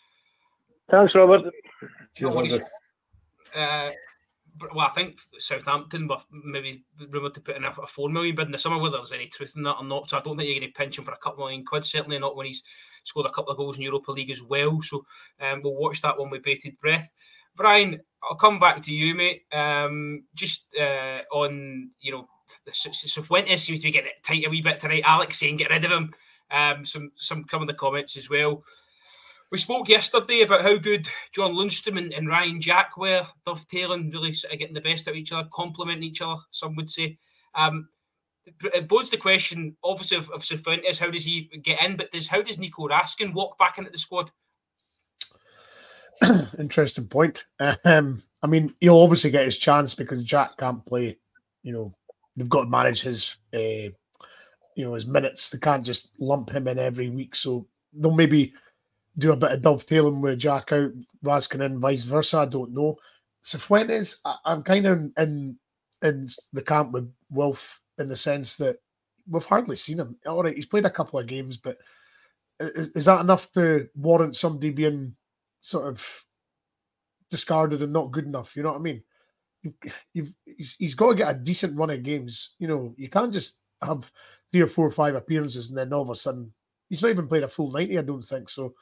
Thanks, Robert. Cheers, Andrew. Uh, well, I think Southampton were maybe rumoured to put in a, a four million bid in the summer. Whether there's any truth in that or not, so I don't think you're going to pinch him for a couple million quid. Certainly not when he's scored a couple of goals in Europa League as well. So um, we'll watch that one with bated breath. Brian, I'll come back to you, mate. Um, just uh, on you know Cifuentes seems to be getting it tight a wee bit tonight. Alex saying get rid of him. Um, some some come in the comments as well. We spoke yesterday about how good John Lundstram and, and Ryan Jack were, dovetailing, really sort of getting the best out of each other, complementing each other. Some would say. Um, it bodes the question, obviously, of, of. How does he get in? But does how does Nico Raskin walk back into the squad? Interesting point. Um, I mean, he'll obviously get his chance because Jack can't play, you know, they've got to manage his uh, you know his minutes. They can't just lump him in every week. So they'll maybe do a bit of dovetailing with Jack out, Raskin in, vice versa. I don't know. Cifuentes, I, I'm kind of in in the camp with Wolf in the sense that we've hardly seen him. All right, he's played a couple of games, but is, is that enough to warrant somebody being sort of discarded and not good enough? You know what I mean? You've, he's, he's got to get a decent run of games. You know, you can't just have three or four or five appearances and then all of a sudden he's not even played a full 90, I don't think. So,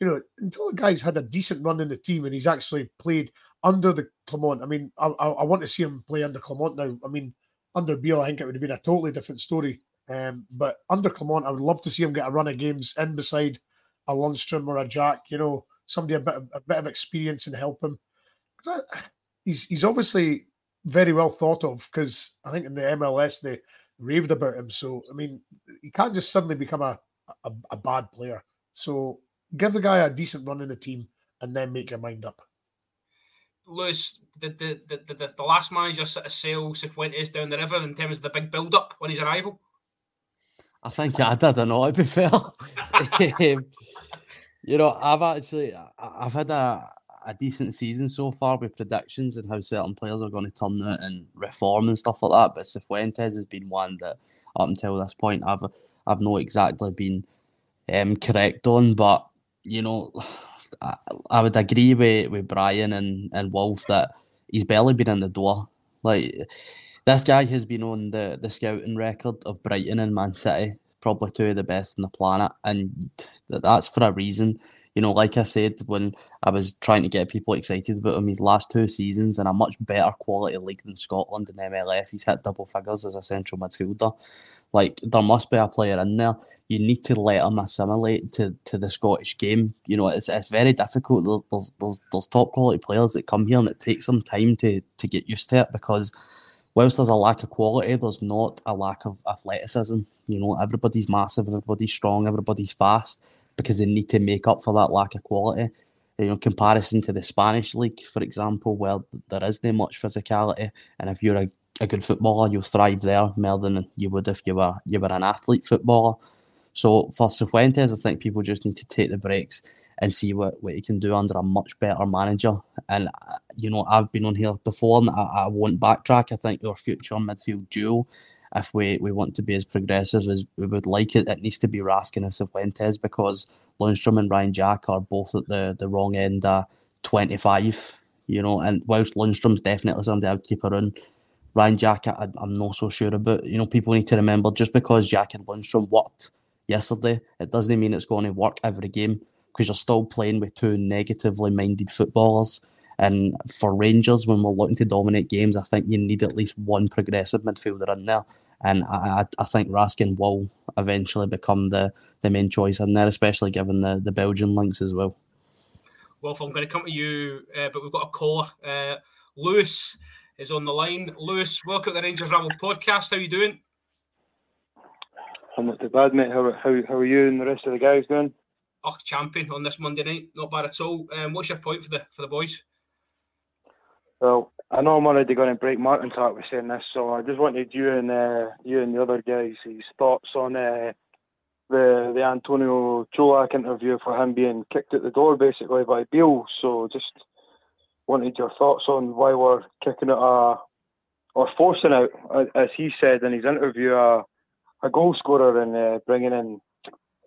you know, until the guy's had a decent run in the team and he's actually played under the Clement, I mean, I, I, I want to see him play under Clement now. I mean, under Beale, I think it would have been a totally different story. Um, but under Clement, I would love to see him get a run of games in beside a Lundstram or a Jack, you know, somebody a bit a bit of experience and help him he's he's obviously very well thought of because I think in the MLS they raved about him. So I mean, he can't just suddenly become a a, a bad player. So give the guy a decent run in the team, and then make your mind up. Lewis, did the, the, the, the last manager sort of sail Cifuentes down the river in terms of the big build up on his arrival? I think I did. I know. To be fair, um, you know, I've actually I've had a a decent season so far with predictions and how certain players are going to turn out and reform and stuff like that. But Cifuentes has been one that up until this point I've I've not exactly been um, correct on. But you know, I, I would agree with, with Brian and, and Wolf that he's barely been in the door. Like this guy has been on the, the scouting record of Brighton and Man City, probably two of the best in the planet, and that's for a reason. You know, like I said, when I was trying to get people excited about him, his last two seasons in a much better quality league than Scotland and MLS, he's hit double figures as a central midfielder. Like there must be a player in there. You need to let him assimilate to, to the Scottish game. You know, it's, it's very difficult. There's, there's there's there's top quality players that come here and it takes some time to to get used to it because whilst there's a lack of quality, there's not a lack of athleticism. You know, everybody's massive, everybody's strong, everybody's fast because they need to make up for that lack of quality. You know, comparison to the Spanish league, for example, where there isn't much physicality, and if you're a, a good footballer, you'll thrive there more than you would if you were you were an athlete footballer. So for Cifuentes, I think people just need to take the breaks and see what, what he can do under a much better manager. And uh, you know, I've been on here before, and I, I won't backtrack. I think your future midfield duo if we, we want to be as progressive as we would like it, it needs to be Raskin and Cifuentes because Lundstram and Ryan Jack are both at the, the wrong end of 25, you know, and whilst Lundstram's definitely something I would keep around, Ryan Jack, I, I'm not so sure about. You know, people need to remember just because Jack and Lundstram worked yesterday, it doesn't mean it's going to work every game because you're still playing with two negatively minded footballers. And for Rangers, when we're looking to dominate games, I think you need at least one progressive midfielder in there and I, I think Raskin will eventually become the, the main choice in there, especially given the, the Belgian links as well. Well, I'm going to come to you, uh, but we've got a caller. Uh, Lewis is on the line. Lewis, welcome to the Rangers Rabble podcast. How are you doing? I'm not too bad, mate. How, how, how are you and the rest of the guys doing? Oh, champion on this Monday night. Not bad at all. Um, what's your point for the for the boys? Well, I know I'm already going to break Martin's heart with saying this, so I just wanted you and uh, you and the other guys' thoughts on uh, the the Antonio Colak interview for him being kicked at the door basically by Beale. So just wanted your thoughts on why we're kicking it uh, or forcing out, as he said in his interview, uh, a goal scorer and uh, bringing in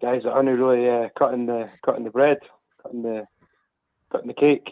guys that aren't really uh, cutting the cutting the bread, cutting the cutting the cake.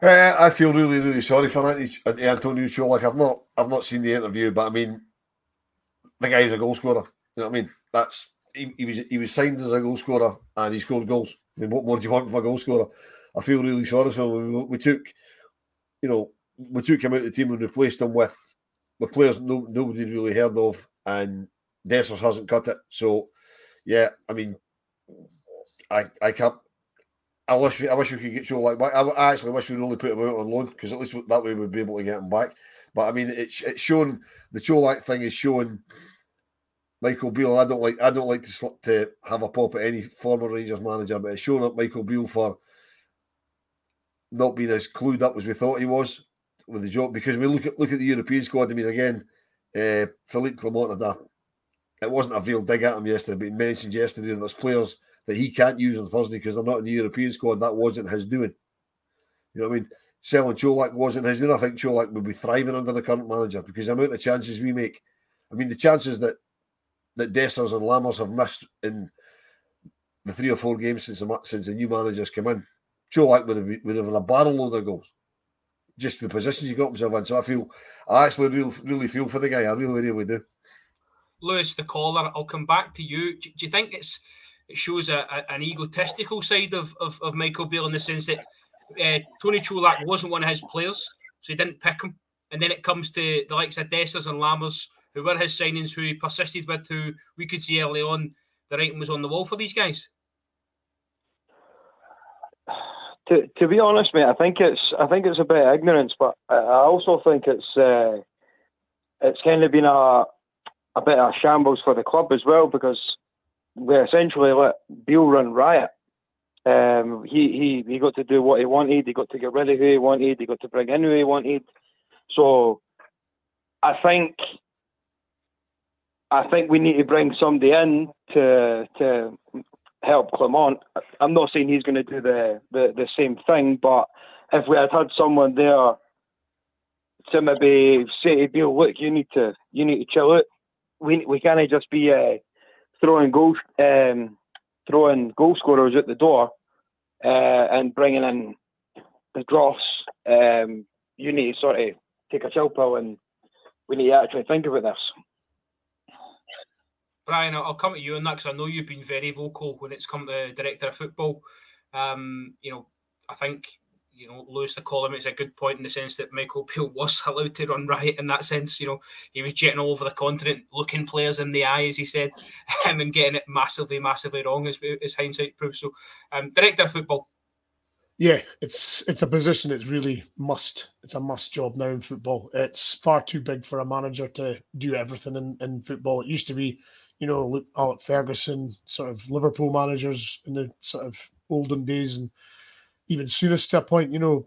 Uh, I feel really, really sorry for Antonio Cho. Like I've not, I've not seen the interview, but I mean, the guy's a goal scorer. You know what I mean? That's he, he was he was signed as a goal scorer and he scored goals. I mean, what more do you want from a goal scorer? I feel really sorry for him. We, we took, you know, we took him out of the team and replaced him with the players no, nobody really heard of, and Dessers hasn't cut it. So, yeah, I mean, I I can't I wish we, I wish we could get Joe like back. I, I actually wish we'd only put him out on loan because at least that way we'd be able to get him back. But I mean, it's it's shown the Colak thing is showing Michael Beale. I don't like I don't like to to have a pop at any former Rangers manager, but it's showing up Michael Beale for not being as clued up as we thought he was with the job. Because we look at look at the European squad. I mean, again, uh, Philippe Clement had a, it wasn't a veiled dig at him yesterday, but he mentioned yesterday that there's players that he can't use on Thursday because they're not in the European squad. That wasn't his doing. You know what I mean? Selling Colak wasn't his doing. I think Colak would be thriving under the current manager because the amount of chances we make. I mean, the chances that that Dessers and Lammers have missed in the three or four games since the, since the new managers come in, Colak would have, would have had a barrel load of goals. Just the positions he got himself in. So I feel, I actually really, really feel for the guy. I really, really do. Lewis, the caller, I'll come back to you. Do, do you think it's it shows a, a, an egotistical side of, of, of Michael Beale in the sense that uh, Tony Colak wasn't one of his players, so he didn't pick him. And then it comes to the likes of Dessers and Lammers, who were his signings, who he persisted with, who we could see early on the writing was on the wall for these guys. To, to be honest, mate, I think it's I think it's a bit of ignorance, but I also think it's uh, it's kind of been a a bit of a shambles for the club as well because essentially let Beale run riot. Um, he he he got to do what he wanted. He got to get rid of who he wanted. He got to bring in who he wanted. So I think I think we need to bring somebody in to to help Clement. I'm not saying he's going to do the, the the same thing, but if we had had someone there to maybe say to Beale, look, you need to you need to chill out. We we can't just be uh, throwing goal um, throwing goal scorers at the door uh, and bringing in the dross. Um, you need to sort of take a chill pill and we need to actually think about this. Brian, I'll come to you on that because I know you've been very vocal when it's come to director of football. Um, you know, I think you know, Lewis the column it's a good point in the sense that Michael Beale was allowed to run riot in that sense. You know, he was jetting all over the continent, looking players in the eye, as he said, and getting it massively, massively wrong, as, as hindsight proves. So, um, director of football. Yeah, it's it's a position that's really must. It's a must job now in football. It's far too big for a manager to do everything in, in football. It used to be, you know, Alex Ferguson, sort of Liverpool managers in the sort of olden days, and even Souness to a point, you know,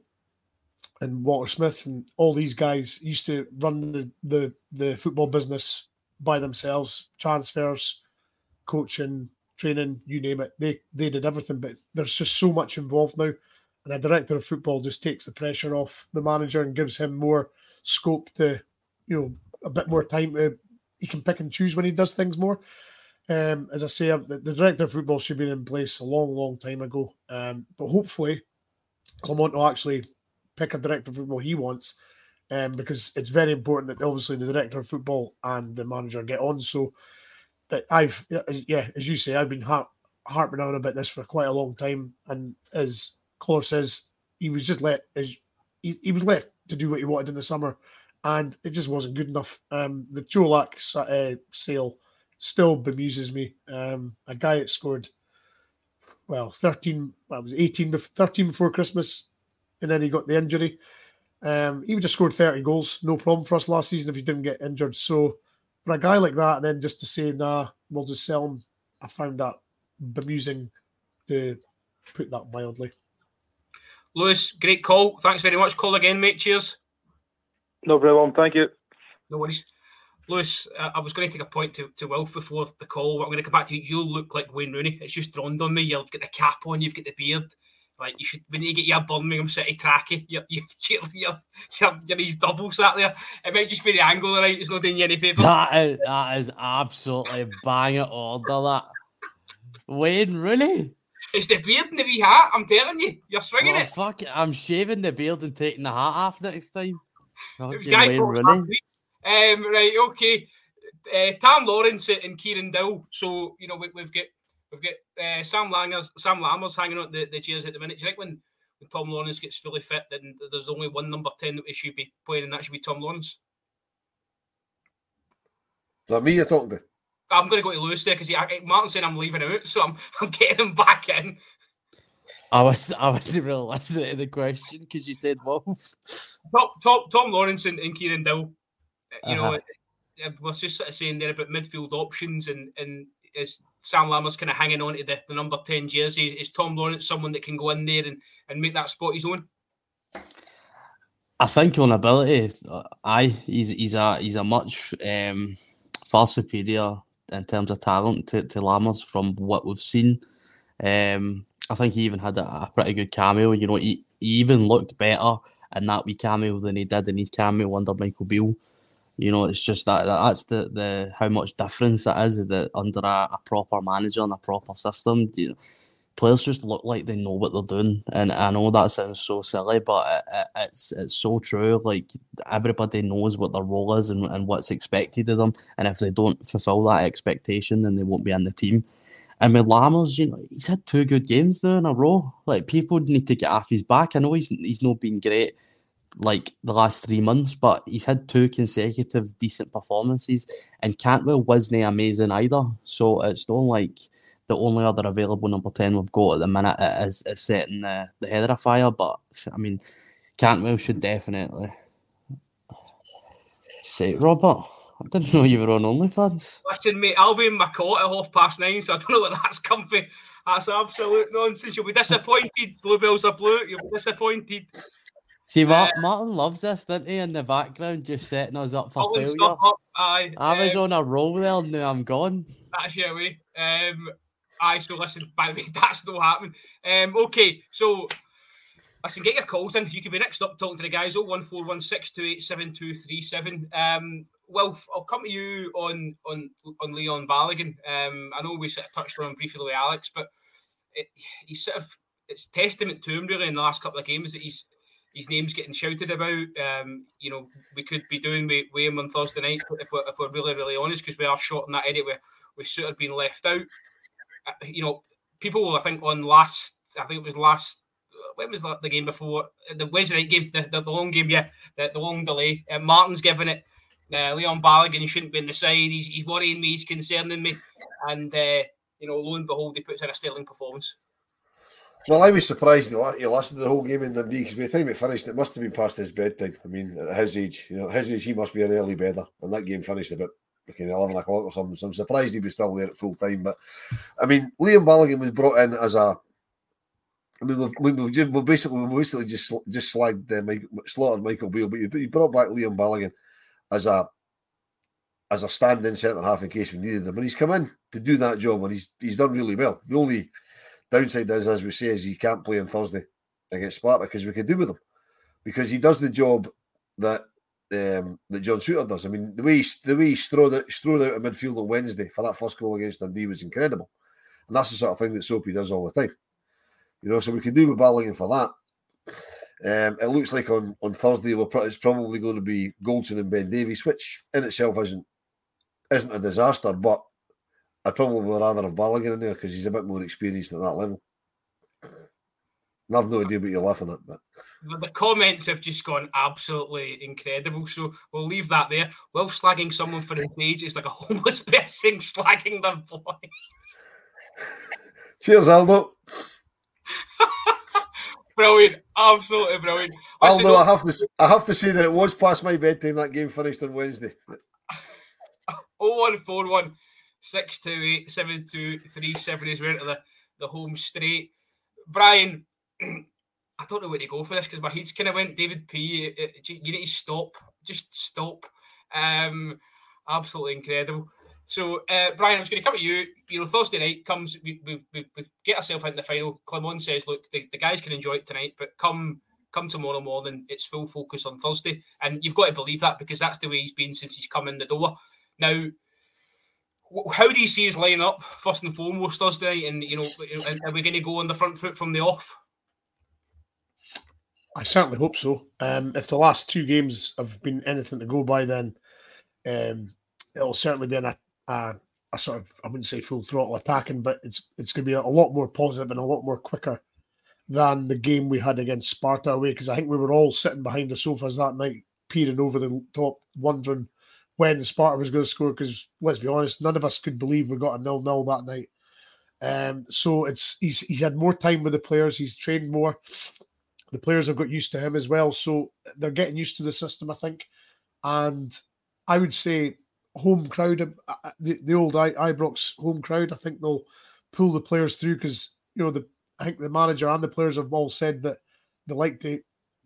and Walter Smith and all these guys used to run the the, the football business by themselves, transfers, coaching, training, you name it. They they did everything, but there's just so much involved now. And a director of football just takes the pressure off the manager and gives him more scope to, you know, a bit more time to he can pick and choose when he does things more. Um, as I say, the, the director of football should be in place a long, long time ago. Um, but hopefully, Clement will actually pick a director of football he wants, um, because it's very important that obviously the director of football and the manager get on. So that I've yeah, as you say, I've been har- harping on about this for quite a long time, and as Collar says, he was just let as he, he was left to do what he wanted in the summer, and it just wasn't good enough. Um, the Colak uh, sale still bemuses me. Um, a guy that scored well, 13, well, it was 18, 13 before Christmas, and then he got the injury. Um, he would have scored 30 goals, no problem for us last season if he didn't get injured. So, for a guy like that, then just to say, nah, we'll just sell him, I found that bemusing to put that mildly. Lewis, great call. Thanks very much. Call again, mate. Cheers. No problem. Thank you. No worries. Lewis, uh, I was going to take a point to, to Wilf before the call. but I'm going to come back to you. You look like Wayne Rooney. It's just dawned on me. You've got the cap on, you've got the beard. Like you should, when you get your Birmingham City tracky, you're, you're, you're, you're, you're these double sat there. It might just be the angle, right? It's not doing you any favour. That is, that is absolutely bang it order, that. Wayne Rooney. It's the beard and the wee hat. I'm telling you, you're swinging oh, it. Fuck it. I'm shaving the beard and taking the hat off next time. It was Guy Wayne Fawkes Rooney. last week. Um, right, okay. Uh, Tam Lawrence and Kieran Dowell. So you know we, we've got we've got uh, Sam Langers, Sam Lammers hanging on the, the chairs at the minute. Do you think when, when Tom Lawrence gets fully fit, then there's only one number ten that we should be playing, and that should be Tom Lawrence? Is that me you're talking to? I'm going to go to Lewis there because Martin's saying I'm leaving him out, so I'm I'm getting him back in. I was I wasn't really listening to the question because you said Wolf. Tom, Tom, Tom Lawrence and, and Kieran Dowell. You know, Uh-huh. uh, we're just sort of saying there about midfield options, and and is Sam Lammers kind of hanging on to the, the number ten jersey? Is Tom Lawrence someone that can go in there and, and make that spot his own? I think on ability, uh, aye, he's he's a he's a much um, far superior in terms of talent to, to Lammers from what we've seen. Um, I think he even had a, a pretty good cameo. You know, he, he even looked better in that wee cameo than he did in his cameo under Michael Beale. You know, it's just that that- that's the, the how much difference it is that under a, a proper manager and a proper system. You players just look like they know what they're doing, and I know that sounds so silly, but it, it, it's it's so true. Like everybody knows what their role is and, and what's expected of them, and if they don't fulfil that expectation, then they won't be in the team. And with Lammers, you know, he's had two good games now in a row. Like people need to get off his back. I know he's he's not been great like the last three months, but he's had two consecutive decent performances, and Cantwell wasn't amazing either. So it's not like the only other available number 10 we've got at the minute is, is setting the, the header afire. But I mean, Cantwell should definitely say, Robert. I didn't know you were on OnlyFans. Listen, mate, I'll be in my court at half past nine, so I don't know what that's comfy. That's absolute nonsense. You'll be disappointed. Bluebells are blue. You'll be disappointed. See, Martin, Martin loves this, doesn't he? In the background, just setting us up for failure. Up, aye, I was um, on a roll there, and now I'm gone. That's your way. Um, aye, so listen, by the way, that's not happening. Um, okay, so listen, get your calls in. You can be next up talking to the guys. Oh one four one six two eight seven two three seven. Um, Wilf, I'll come to you on on on Leon Balogun. Um, I know we sort of touched on him briefly with Alex, but it, he's sort of it's testament to him really in the last couple of games that he's his name's getting shouted about. Um, you know, we could be doing with, with him on Thursday night if we're, if we're really, really honest, because we are short in that area we should have been left out. Uh, you know, people, I think, on last, I think it was last, when was the, the game before? The Wednesday night game, the, the, the long game, yeah, the, the long delay. Uh, Martin's given it. Uh, Leon Balogun shouldn't be in the side. He's, he's worrying me, he's concerning me. And, uh, you know, lo and behold, he puts in a sterling performance. Well, I was surprised he lasted the whole game in Dundee because by the time it finished, it must have been past his bedtime. I mean, at his age, you know, his age, he must be an early bedder, and that game finished about okay, eleven o'clock or something. So I'm surprised he was still there at full time. But I mean, Leon Balogun was brought in as a. I mean, we've, we've, just, we've basically we've basically just just slagged uh, Mike, slaughtered Michael Beale, but he brought back Leon Balogun as a as a stand-in centre half in case we needed him, and he's come in to do that job, and he's he's done really well. The only Downside is, as we say, is he can't play on Thursday against Sparta because we could do with him because he does the job that um, that John Souttar does. I mean, the way he, the way he strode out, strode out of midfield on Wednesday for that first goal against Dundee was incredible, and that's the sort of thing that Soapy does all the time. You know, so we can do with Balogun for that. Um, it looks like on, on Thursday we're it's probably going to be Goldson and Ben Davies, which in itself isn't isn't a disaster, but I'd probably rather have Balogun in there because he's a bit more experienced at that level. And I've no idea what you're laughing at, but the comments have just gone absolutely incredible. So we'll leave that there. Well, slagging someone for his age is like a homeless person slagging their boy. Cheers, Aldo. brilliant, absolutely brilliant. Listen, Aldo, I have to I have to say that it was past my bedtime. That game finished on Wednesday. Oh one four one six two eight seven two three seven is where to the, the home straight. Brian, I don't know where to go for this because my head's kind of went. David P, you need to stop. Just stop. Um, absolutely incredible. So, uh, Brian, I was going to come at you. You know, Thursday night comes, we, we, we, we get ourselves into the final. Clement says, look, the, the guys can enjoy it tonight, but come come tomorrow morning, it's full focus on Thursday. And you've got to believe that because that's the way he's been since he's come in the door. Now, how do you see his line up first and foremost Thursday? And you know, are we going to go on the front foot from the off? I certainly hope so. Um, if the last two games have been anything to go by, then um, it'll certainly be a, a, a, sort of I wouldn't say full throttle attacking, but it's it's going to be a lot more positive and a lot more quicker than the game we had against Sparta away. Because I think we were all sitting behind the sofas that night, peering over the top, wondering when Sparta was going to score because let's be honest, none of us could believe we got a nil nil that night. Um, so it's he's he's had more time with the players, he's trained more. The players have got used to him as well, so they're getting used to the system, I think. And I would say home crowd, uh, uh, the, the old Ibrox home crowd, I think they'll pull the players through because you know the I think the manager and the players have all said that they like to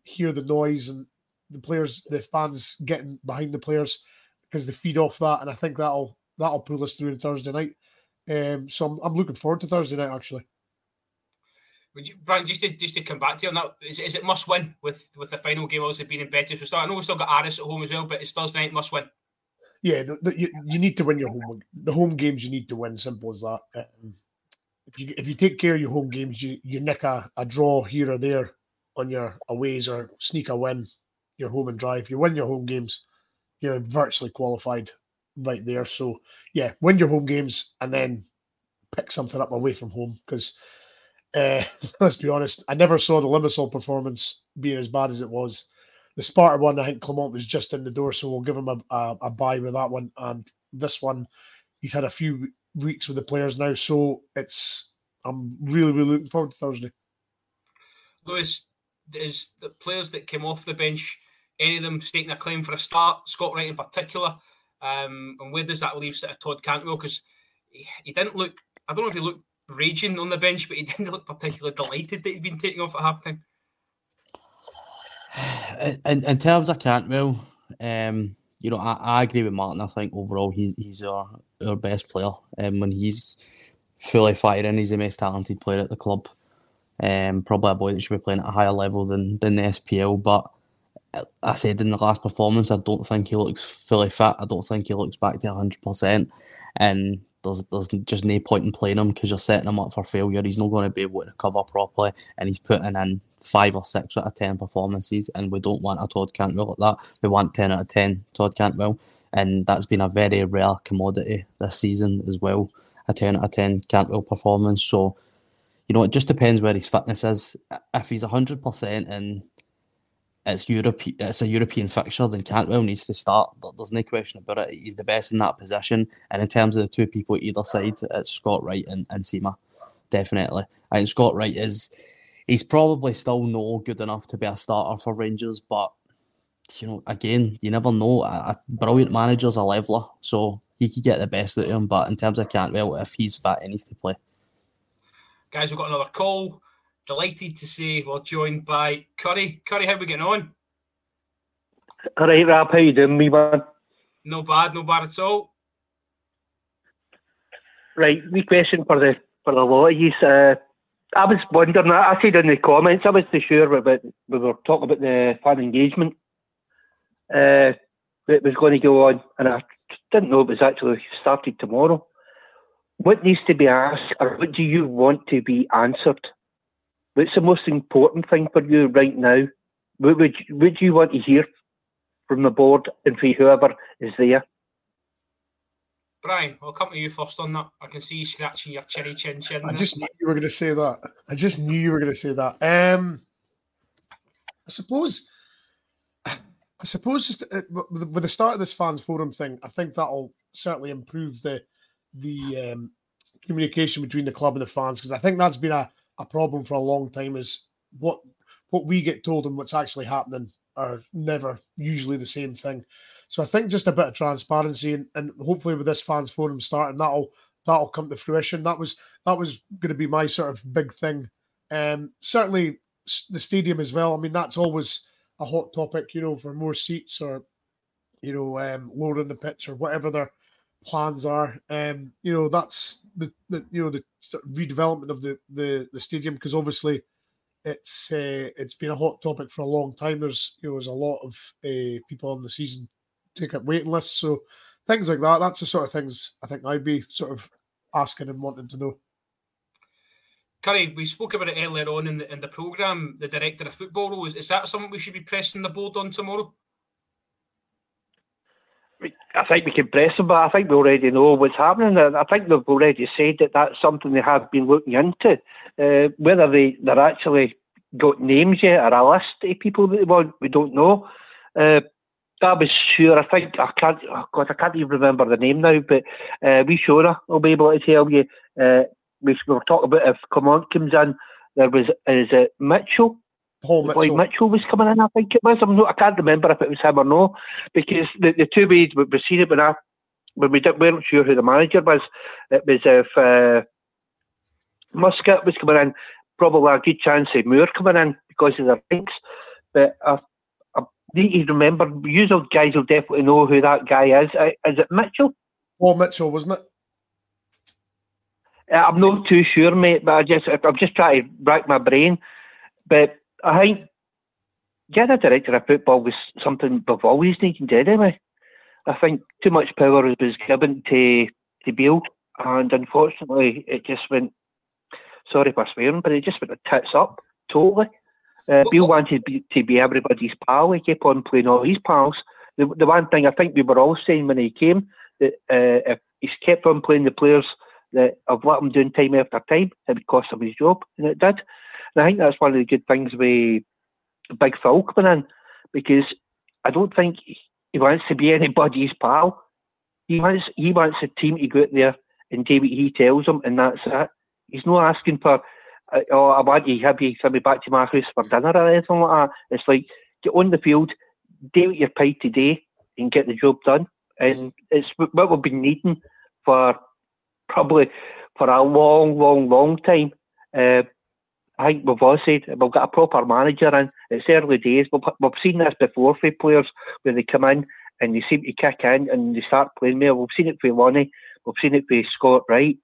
hear the noise and the players, the fans getting behind the players because they feed off that, and I think that'll that'll pull us through on Thursday night. Um, so I'm, I'm looking forward to Thursday night actually. Would you, Brian, just to just to come back to you on that, is, is it must win with with the final game also being in better for start? I know we've still got Aris at home as well, but it's Thursday night must win. Yeah, the, the, you, you need to win your home the home games. You need to win. Simple as that. Um, if you if you take care of your home games, you you nick a, a draw here or there on your aways or sneak a win, your home and drive. You win your home games, you're virtually qualified right there. So yeah, win your home games and then pick something up away from home because uh, let's be honest, I never saw the Limassol performance being as bad as it was. The Sparta one, I think Clement was just in the door, so we'll give him a, a, a buy with that one. And this one, he's had a few weeks with the players now, so it's I'm really, really looking forward to Thursday. Lewis, is the players that came off the bench, any of them staking a claim for a start? Scott Wright in particular, um, and where does that leave sort of Todd Cantwell? Because he, he didn't look. I don't know if he looked raging on the bench, but he didn't look particularly delighted that he'd been taken off at halftime. In, in terms of Cantwell, um, you know, I, I agree with Martin. I think overall he's he's our, our best player. Um, when he's fully firing, he's the most talented player at the club. Um, probably a boy that should be playing at a higher level than, than the SPL. But I said in the last performance, I don't think he looks fully fit. I don't think he looks back to 100%. And there's, there's just no point in playing him because you're setting him up for failure. He's not going to be able to recover properly. And he's putting in five or six out of 10 performances. And we don't want a Todd Cantwell like that. We want 10 out of 10 Todd Cantwell. And that's been a very rare commodity this season as well. A 10 out of 10 Cantwell performance. So, you know, it just depends where his fitness is. If he's 100% and it's Europe, it's a European fixture, then Cantwell needs to start. There's no question about it. He's the best in that position. And in terms of the two people either side, it's Scott Wright and, and Sima, definitely. Think Scott Wright is, he's probably still no good enough to be a starter for Rangers, but you know, again, you never know. A, brilliant manager's a leveler, so he could get the best out of him. But in terms of Cantwell, if he's fit, he needs to play. Guys, we've got another call. Delighted to say we're joined by Curry. Curry, how we getting on? All right, Rap, how you doing, me man? No bad, no bad at all. Right, wee question for the for the lot of you. Uh, I was wondering, I said in the comments, I wasn't sure about we were talking about the fan engagement uh, that was going to go on, and I didn't know it was actually started tomorrow. What needs to be asked, or what do you want to be answered? What's the most important thing for you right now? What would you, would you want to hear from the board and from whoever is there? Brian, I'll come to you first on that. I can see you scratching your cherry chin chin. I just knew you were going to say that. I just knew you were going to say that. Um, I suppose, I suppose, just uh, with the start of this fans forum thing, I think that'll certainly improve the the um, communication between the club and the fans because I think that's been a, a problem for a long time. Is what what we get told and what's actually happening are never usually the same thing. So I think just a bit of transparency and, and hopefully with this fans forum starting, that'll that'll come to fruition. That was that was going to be my sort of big thing. Um, certainly the stadium as well. I mean, that's always a hot topic, you know, for more seats or you know, um, lowering the pitch or whatever their plans are. Um, you know, that's the, the you know the redevelopment of the the, the stadium because obviously it's uh, it's been a hot topic for a long time. There's you know there's a lot of uh, people on the season ticket waiting lists, so things like that. That's the sort of things I think I'd be sort of asking and wanting to know. Curry, we spoke about it earlier on in the in the program. The director of football role is, is that something we should be pressing the board on tomorrow? I think we can press them, but I think we already know what's happening. I think they've already said that that's something they have been looking into. Uh, whether they, they're actually got names yet or a list of people that they want, we don't know. Uh, I was sure, I think, I can't, oh God, I can't even remember the name now, but uh, we sure will be able to tell you. Uh, we were talking about if Clement comes in, there was, is it Mitchell? Paul Mitchell. Mitchell was coming in, I think it was. I'm not, I can't remember if it was him or no, because the, the two ways we have seen it when I when we didn't, weren't sure who the manager was, it was if uh, Muscat was coming in, probably a good chance of Moore coming in because of the ranks. But I, I need to remember, you guys will definitely know who that guy is. Is it Mitchell? Paul Mitchell, wasn't it? Uh, I'm not too sure, mate, but I just I'm just trying to rack my brain. But I think getting a director of football was something we've always needed anyway. I think too much power was given to to Beale, and unfortunately, it just went sorry for swearing, but it just went the tits up totally. Uh, Beale wanted to be, everybody's pal. He kept on playing all his pals. The, the one thing I think we were all saying when he came that uh, if he's kept on playing the players that have let him doing time after time, it would cost him his job, and it did. And I think that's one of the good things with Big Phil coming in because I don't think he wants to be anybody's pal. He wants he wants a team to go out there and do what he tells them, and that's it. He's not asking for, uh, oh, I want you have you send me back to my house for dinner or anything like that. It's like get on the field, do what you're paid today, and get the job done. And it's what we've been needing for probably for a long, long, long time. Uh, I think we've all said we've got a proper manager and it's early days. We've, we've seen this before for players where they come in and they seem to kick in and they start playing well. We've seen it for Lonnie, we've seen it for Scott Wright,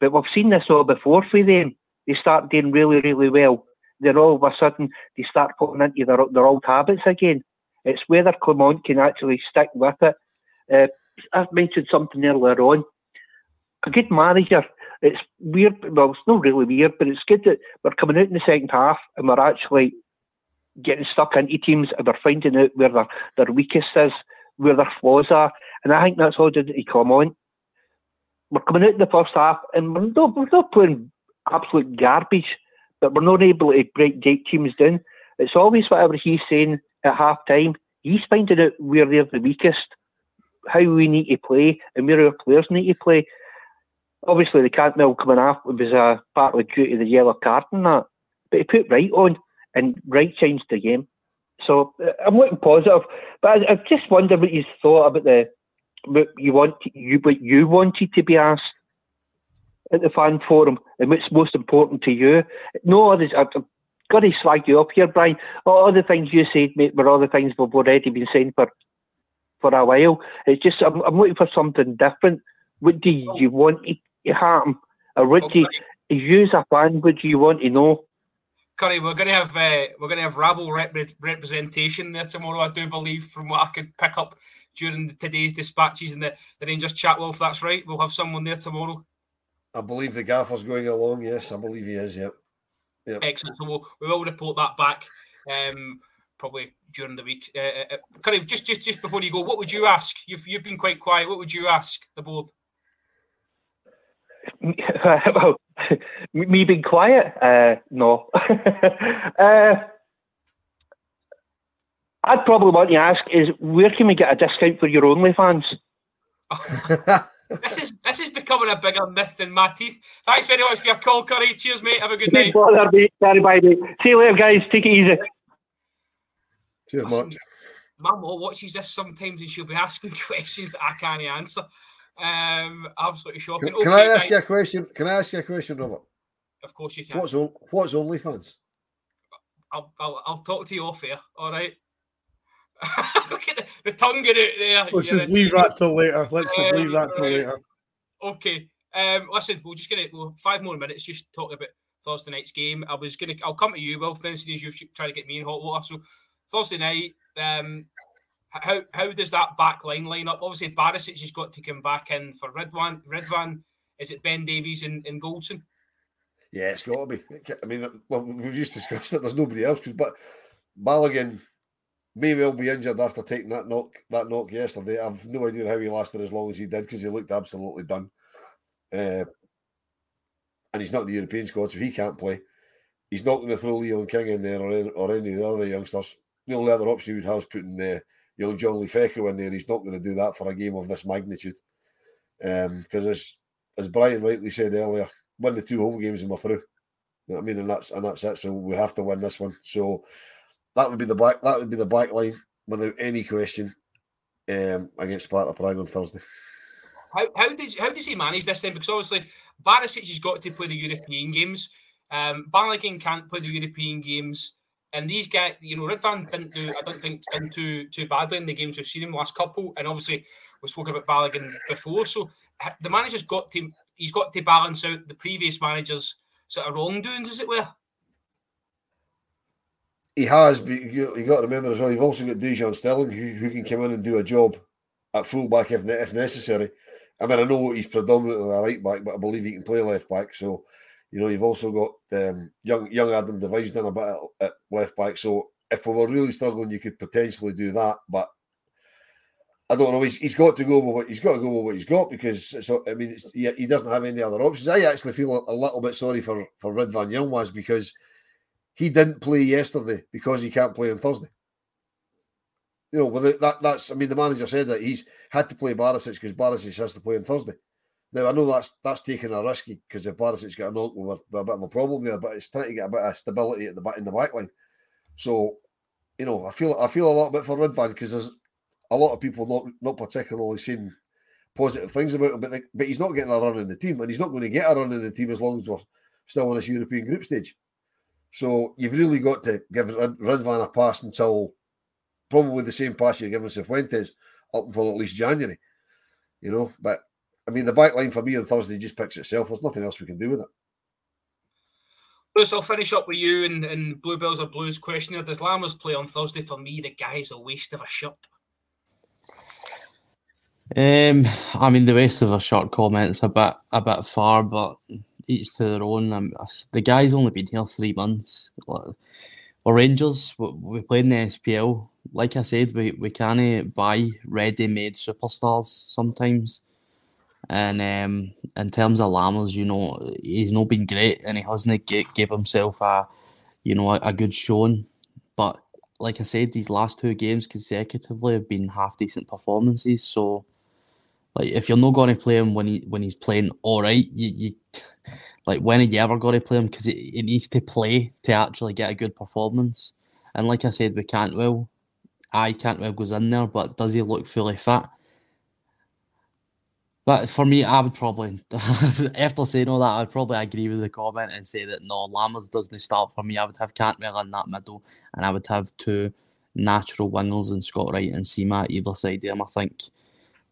but we've seen this all before for them. They start doing really, really well. Then all of a sudden they start putting into their, their old habits again. It's whether Clement can actually stick with it. Uh, I've mentioned something earlier on. A good manager it's weird. Well, it's not really weird, but it's good that we're coming out in the second half and we're actually getting stuck into teams and we're finding out where their, their weakest is, where their flaws are. And I think that's all due to Clement. We're coming out in the first half and we're not, we're not playing absolute garbage, but we're not able to break teams down. It's always whatever he's saying at half time. He's finding out where they're the weakest, how we need to play, and where our players need to play obviously the Cantwell coming off was a partly due to the yellow card and that, but he put right on, and Wright changed the game. So uh, I'm looking positive, but I, I just wonder what you thought about the what you want you what you wanted to be asked at the fan forum, and what's most important to you. No others. I've, got to slag you up here, Brian. All the things you said, mate, were all the things we've already been saying for for a while. It's just I'm, I'm looking for something different. What do you want happen? Or what do you, you as a fan, what do you want to know? Curry, we're going to have uh, we're going to have rabble rep- representation there tomorrow. I do believe, from what I could pick up during the, today's dispatches and the, the Rangers chat. Well, if that's right, we'll have someone there tomorrow. I believe the gaffer's going along. Yes, I believe he is. Yep. yep. Excellent. So we'll, we will report that back. Um, probably during the week. Uh, uh, Curry, just just just before you go, what would you ask? You've you've been quite quiet. What would you ask the board? Well, me being quiet? Uh, no. uh, I'd probably want you to ask is where can we get a discount for your OnlyFans? this is this is becoming a bigger myth than my teeth. Thanks very much for your call, Curry. Cheers, mate. Have a good night. Bother, mate. Sorry, bye, mate. See you later, guys. Take it easy. Cheers, much. My mom watches this sometimes and she'll be asking questions that I can't answer. Um, absolutely shocking. Can, can okay, I ask you a question? Can I ask you a question, Robert? Of course you can. What's on, what's OnlyFans? I'll, I'll I'll talk to you off here. All right. Look at the, the tongue in it there. Let's just leave that till later. Let's just leave that till later. Okay. Um, listen, we're just gonna we'll, five more minutes just talk about Thursday night's game. I was gonna I'll come to you, Will, since you've tried to get me in hot water. So Thursday night, um, how how does that back line line up? Obviously, Barisic has got to come back in for Ridvan. Ridvan, is it Ben Davies and, and Goldson? Yeah, it's got to be. I mean, well, we've just discussed it. There's nobody else because, but Balogun may well be injured after taking that knock that knock yesterday. I've no idea how he lasted as long as he did because he looked absolutely done. Uh, and he's not in the European squad, so he can't play. He's not going to throw Leon King in there or, any, or any of the other youngsters. The only other option he would have is putting the uh, you know, Johnly Yfeko in there. He's not going to do that for a game of this magnitude. Because um, as as Brian rightly said earlier, win the two home games and we're through. You know what I mean? And that's and that's it. So we have to win this one. So that would be the back that would be the back line without any question um, against Sparta Prague on Thursday. How, how does how does he manage this then? Because obviously Barisic has got to play the European games. Um, Balogun can't play the European games. And these guys, you know, Ridvan didn't do, I don't think, done too too badly in the games we've seen him last couple. And obviously, we spoke about Balogun before. So the manager's got to, he's got to balance out the previous managers' sort of wrongdoings, as it were. He has, but you, you got to remember as well, you've also got Dujon Sterling who, who can come in and do a job at fullback if, if necessary. I mean, I know he's predominantly a right back, but I believe he can play left back. So You know, you've also got um, young young Adam Devine's done a bit at, left back. So if we were really struggling, you could potentially do that. But I don't know. He's, he's got to go with what he's got to go with what he's got because so I mean he, he, doesn't have any other options. I actually feel a, little bit sorry for for Ridvan Yilmaz because he didn't play yesterday because he can't play on Thursday. You know, with it, that that's I mean the manager said that he's had to play Barisic because Barisic has to play on Thursday. Now I know that's that's taking a risky because if Barisic's got we're a bit of a problem there. But it's trying to get a bit of stability at the back in the back line. So, you know, I feel I feel a lot bit for Ridvan because there's a lot of people not not particularly saying positive things about him, but they, but he's not getting a run in the team, and he's not going to get a run in the team as long as we're still in this European group stage. So you've really got to give Ridvan a pass until probably the same pass you're giving Cifuentes up until at least January. You know, but I mean the back line for me on Thursday just picks itself. There's nothing else we can do with it. Bruce, I'll finish up with you and, and Bluebells or Blues question here. Does Lammers play on Thursday? For me, the guy's a waste of a shirt. Um, I mean, the rest of the short comments a bit a bit far, but each to their own. Um, the guy's only been here three months. We're Rangers. We, we play in the SPL. Like I said, we, we can't buy ready-made superstars sometimes. And um, in terms of Lammers, you know, he's not been great, and he hasn't give himself a, you know, a, a good showing. But like I said, these last two games consecutively have been half decent performances. So like if you're not going to play him when he when he's playing all right, you, you like when are you ever going to play him? Because he needs to play to actually get a good performance. And like I said, we can't well. I Cantwell goes in there, but does he look fully fit? But for me, I would probably, after saying all that, I'd probably agree with the comment and say that no, Lammers doesn't start for me. I would have Cantwell in that middle, and I would have two natural wingers in Scott Wright and Sima either side of him. I think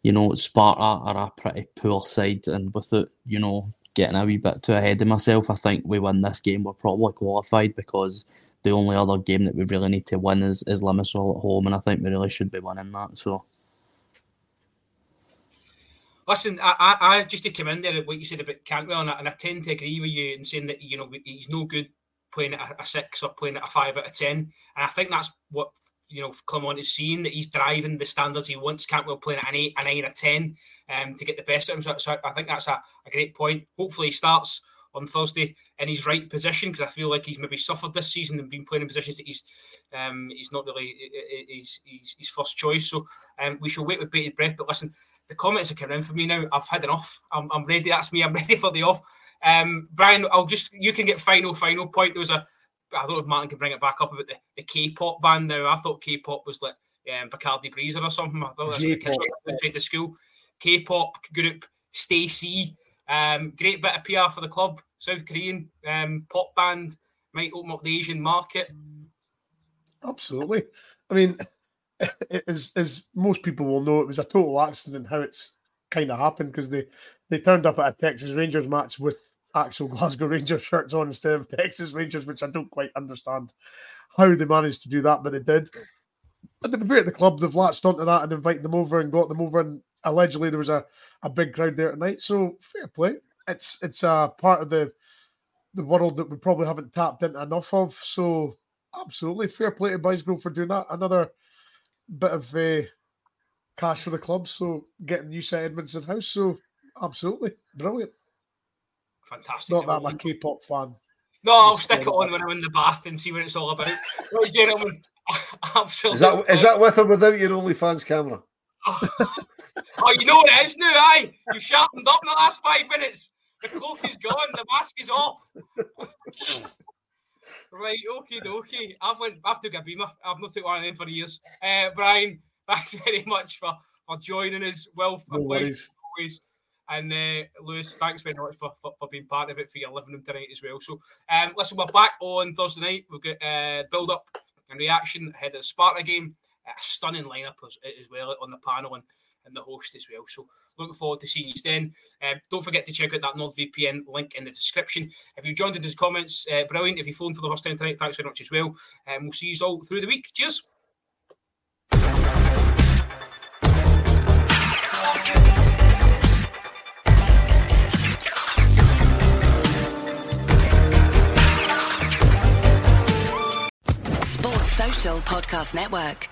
you know, Sparta are a pretty poor side, and without you know getting a wee bit too ahead of myself, I think we win this game. We're probably qualified because the only other game that we really need to win is is Limassol at home, and I think we really should be winning that. So. Listen, I, I, I just to come in there at what you said about Cantwell, and I, and I tend to agree with you in saying that you know he's no good playing at a, a six or playing at a five out of ten, and I think that's what you know, Clement is seeing that he's driving the standards he wants. Cantwell playing at an eight, a nine, a ten, um, to get the best of him. So, so I think that's a, a, great point. Hopefully, he starts on Thursday in his right position because I feel like he's maybe suffered this season and been playing in positions that he's um, he's not really his, his, his first choice. So um, we shall wait with bated breath. But listen, the comments are coming in for me now. I've had enough. I'm, I'm ready. That's me. I'm ready for the off. Um, Brian, I'll just you can get final final point. There was a I don't know if Martin can bring it back up about the, the K-pop band now. I thought K-pop was like um, Bacardi Breezer or something. I thought that's outside the school. K-pop group STAYC. Um, great bit of PR for the club. South Korean um, pop band might open up the Asian market. Absolutely. I mean, as as most people will know, it was a total accident how it's kind of happened because they they turned up at a Texas Rangers match with actual Glasgow Rangers shirts on instead of Texas Rangers, which I don't quite understand how they managed to do that, but they did. And to be fair, the club they've latched onto that and invited them over and got them over, and allegedly there was a, a big crowd there tonight. So fair play. It's it's a part of the the world that we probably haven't tapped into enough of. So absolutely fair play to Bisgrove for doing that. Another bit of uh, cash for the club. So getting you set Edmiston house. So absolutely brilliant fantastic. Not that I'm a K-pop fan. No, I'll stick it on when I'm in the bath and see what it's all about. right, gentlemen, absolutely. Is that is that with or without your OnlyFans camera? oh, you know what it is now, aye? You sharpened up in the last five minutes. The cloak is gone, the mask is off. right, okay, okay. I've went I've took a beamer. I've not took one of them for years. Uh, Brian, thanks very much for, for joining us. Well, no worries. always. And uh, Lewis, thanks very much for, for, for, being part of it for your living room tonight as well. So, um, listen, we're back on Thursday night. We've got uh, build up and reaction ahead of the Sparta game. A stunning lineup as, as well on the panel and, and the host as well. So looking forward to seeing you then. Uh, don't forget to check out that NordVPN link in the description. If you joined in those comments, uh, brilliant. If you phoned for the first time tonight, thanks very much as well. And um, we'll see you all through the week. Cheers. Sports Social Podcast Network.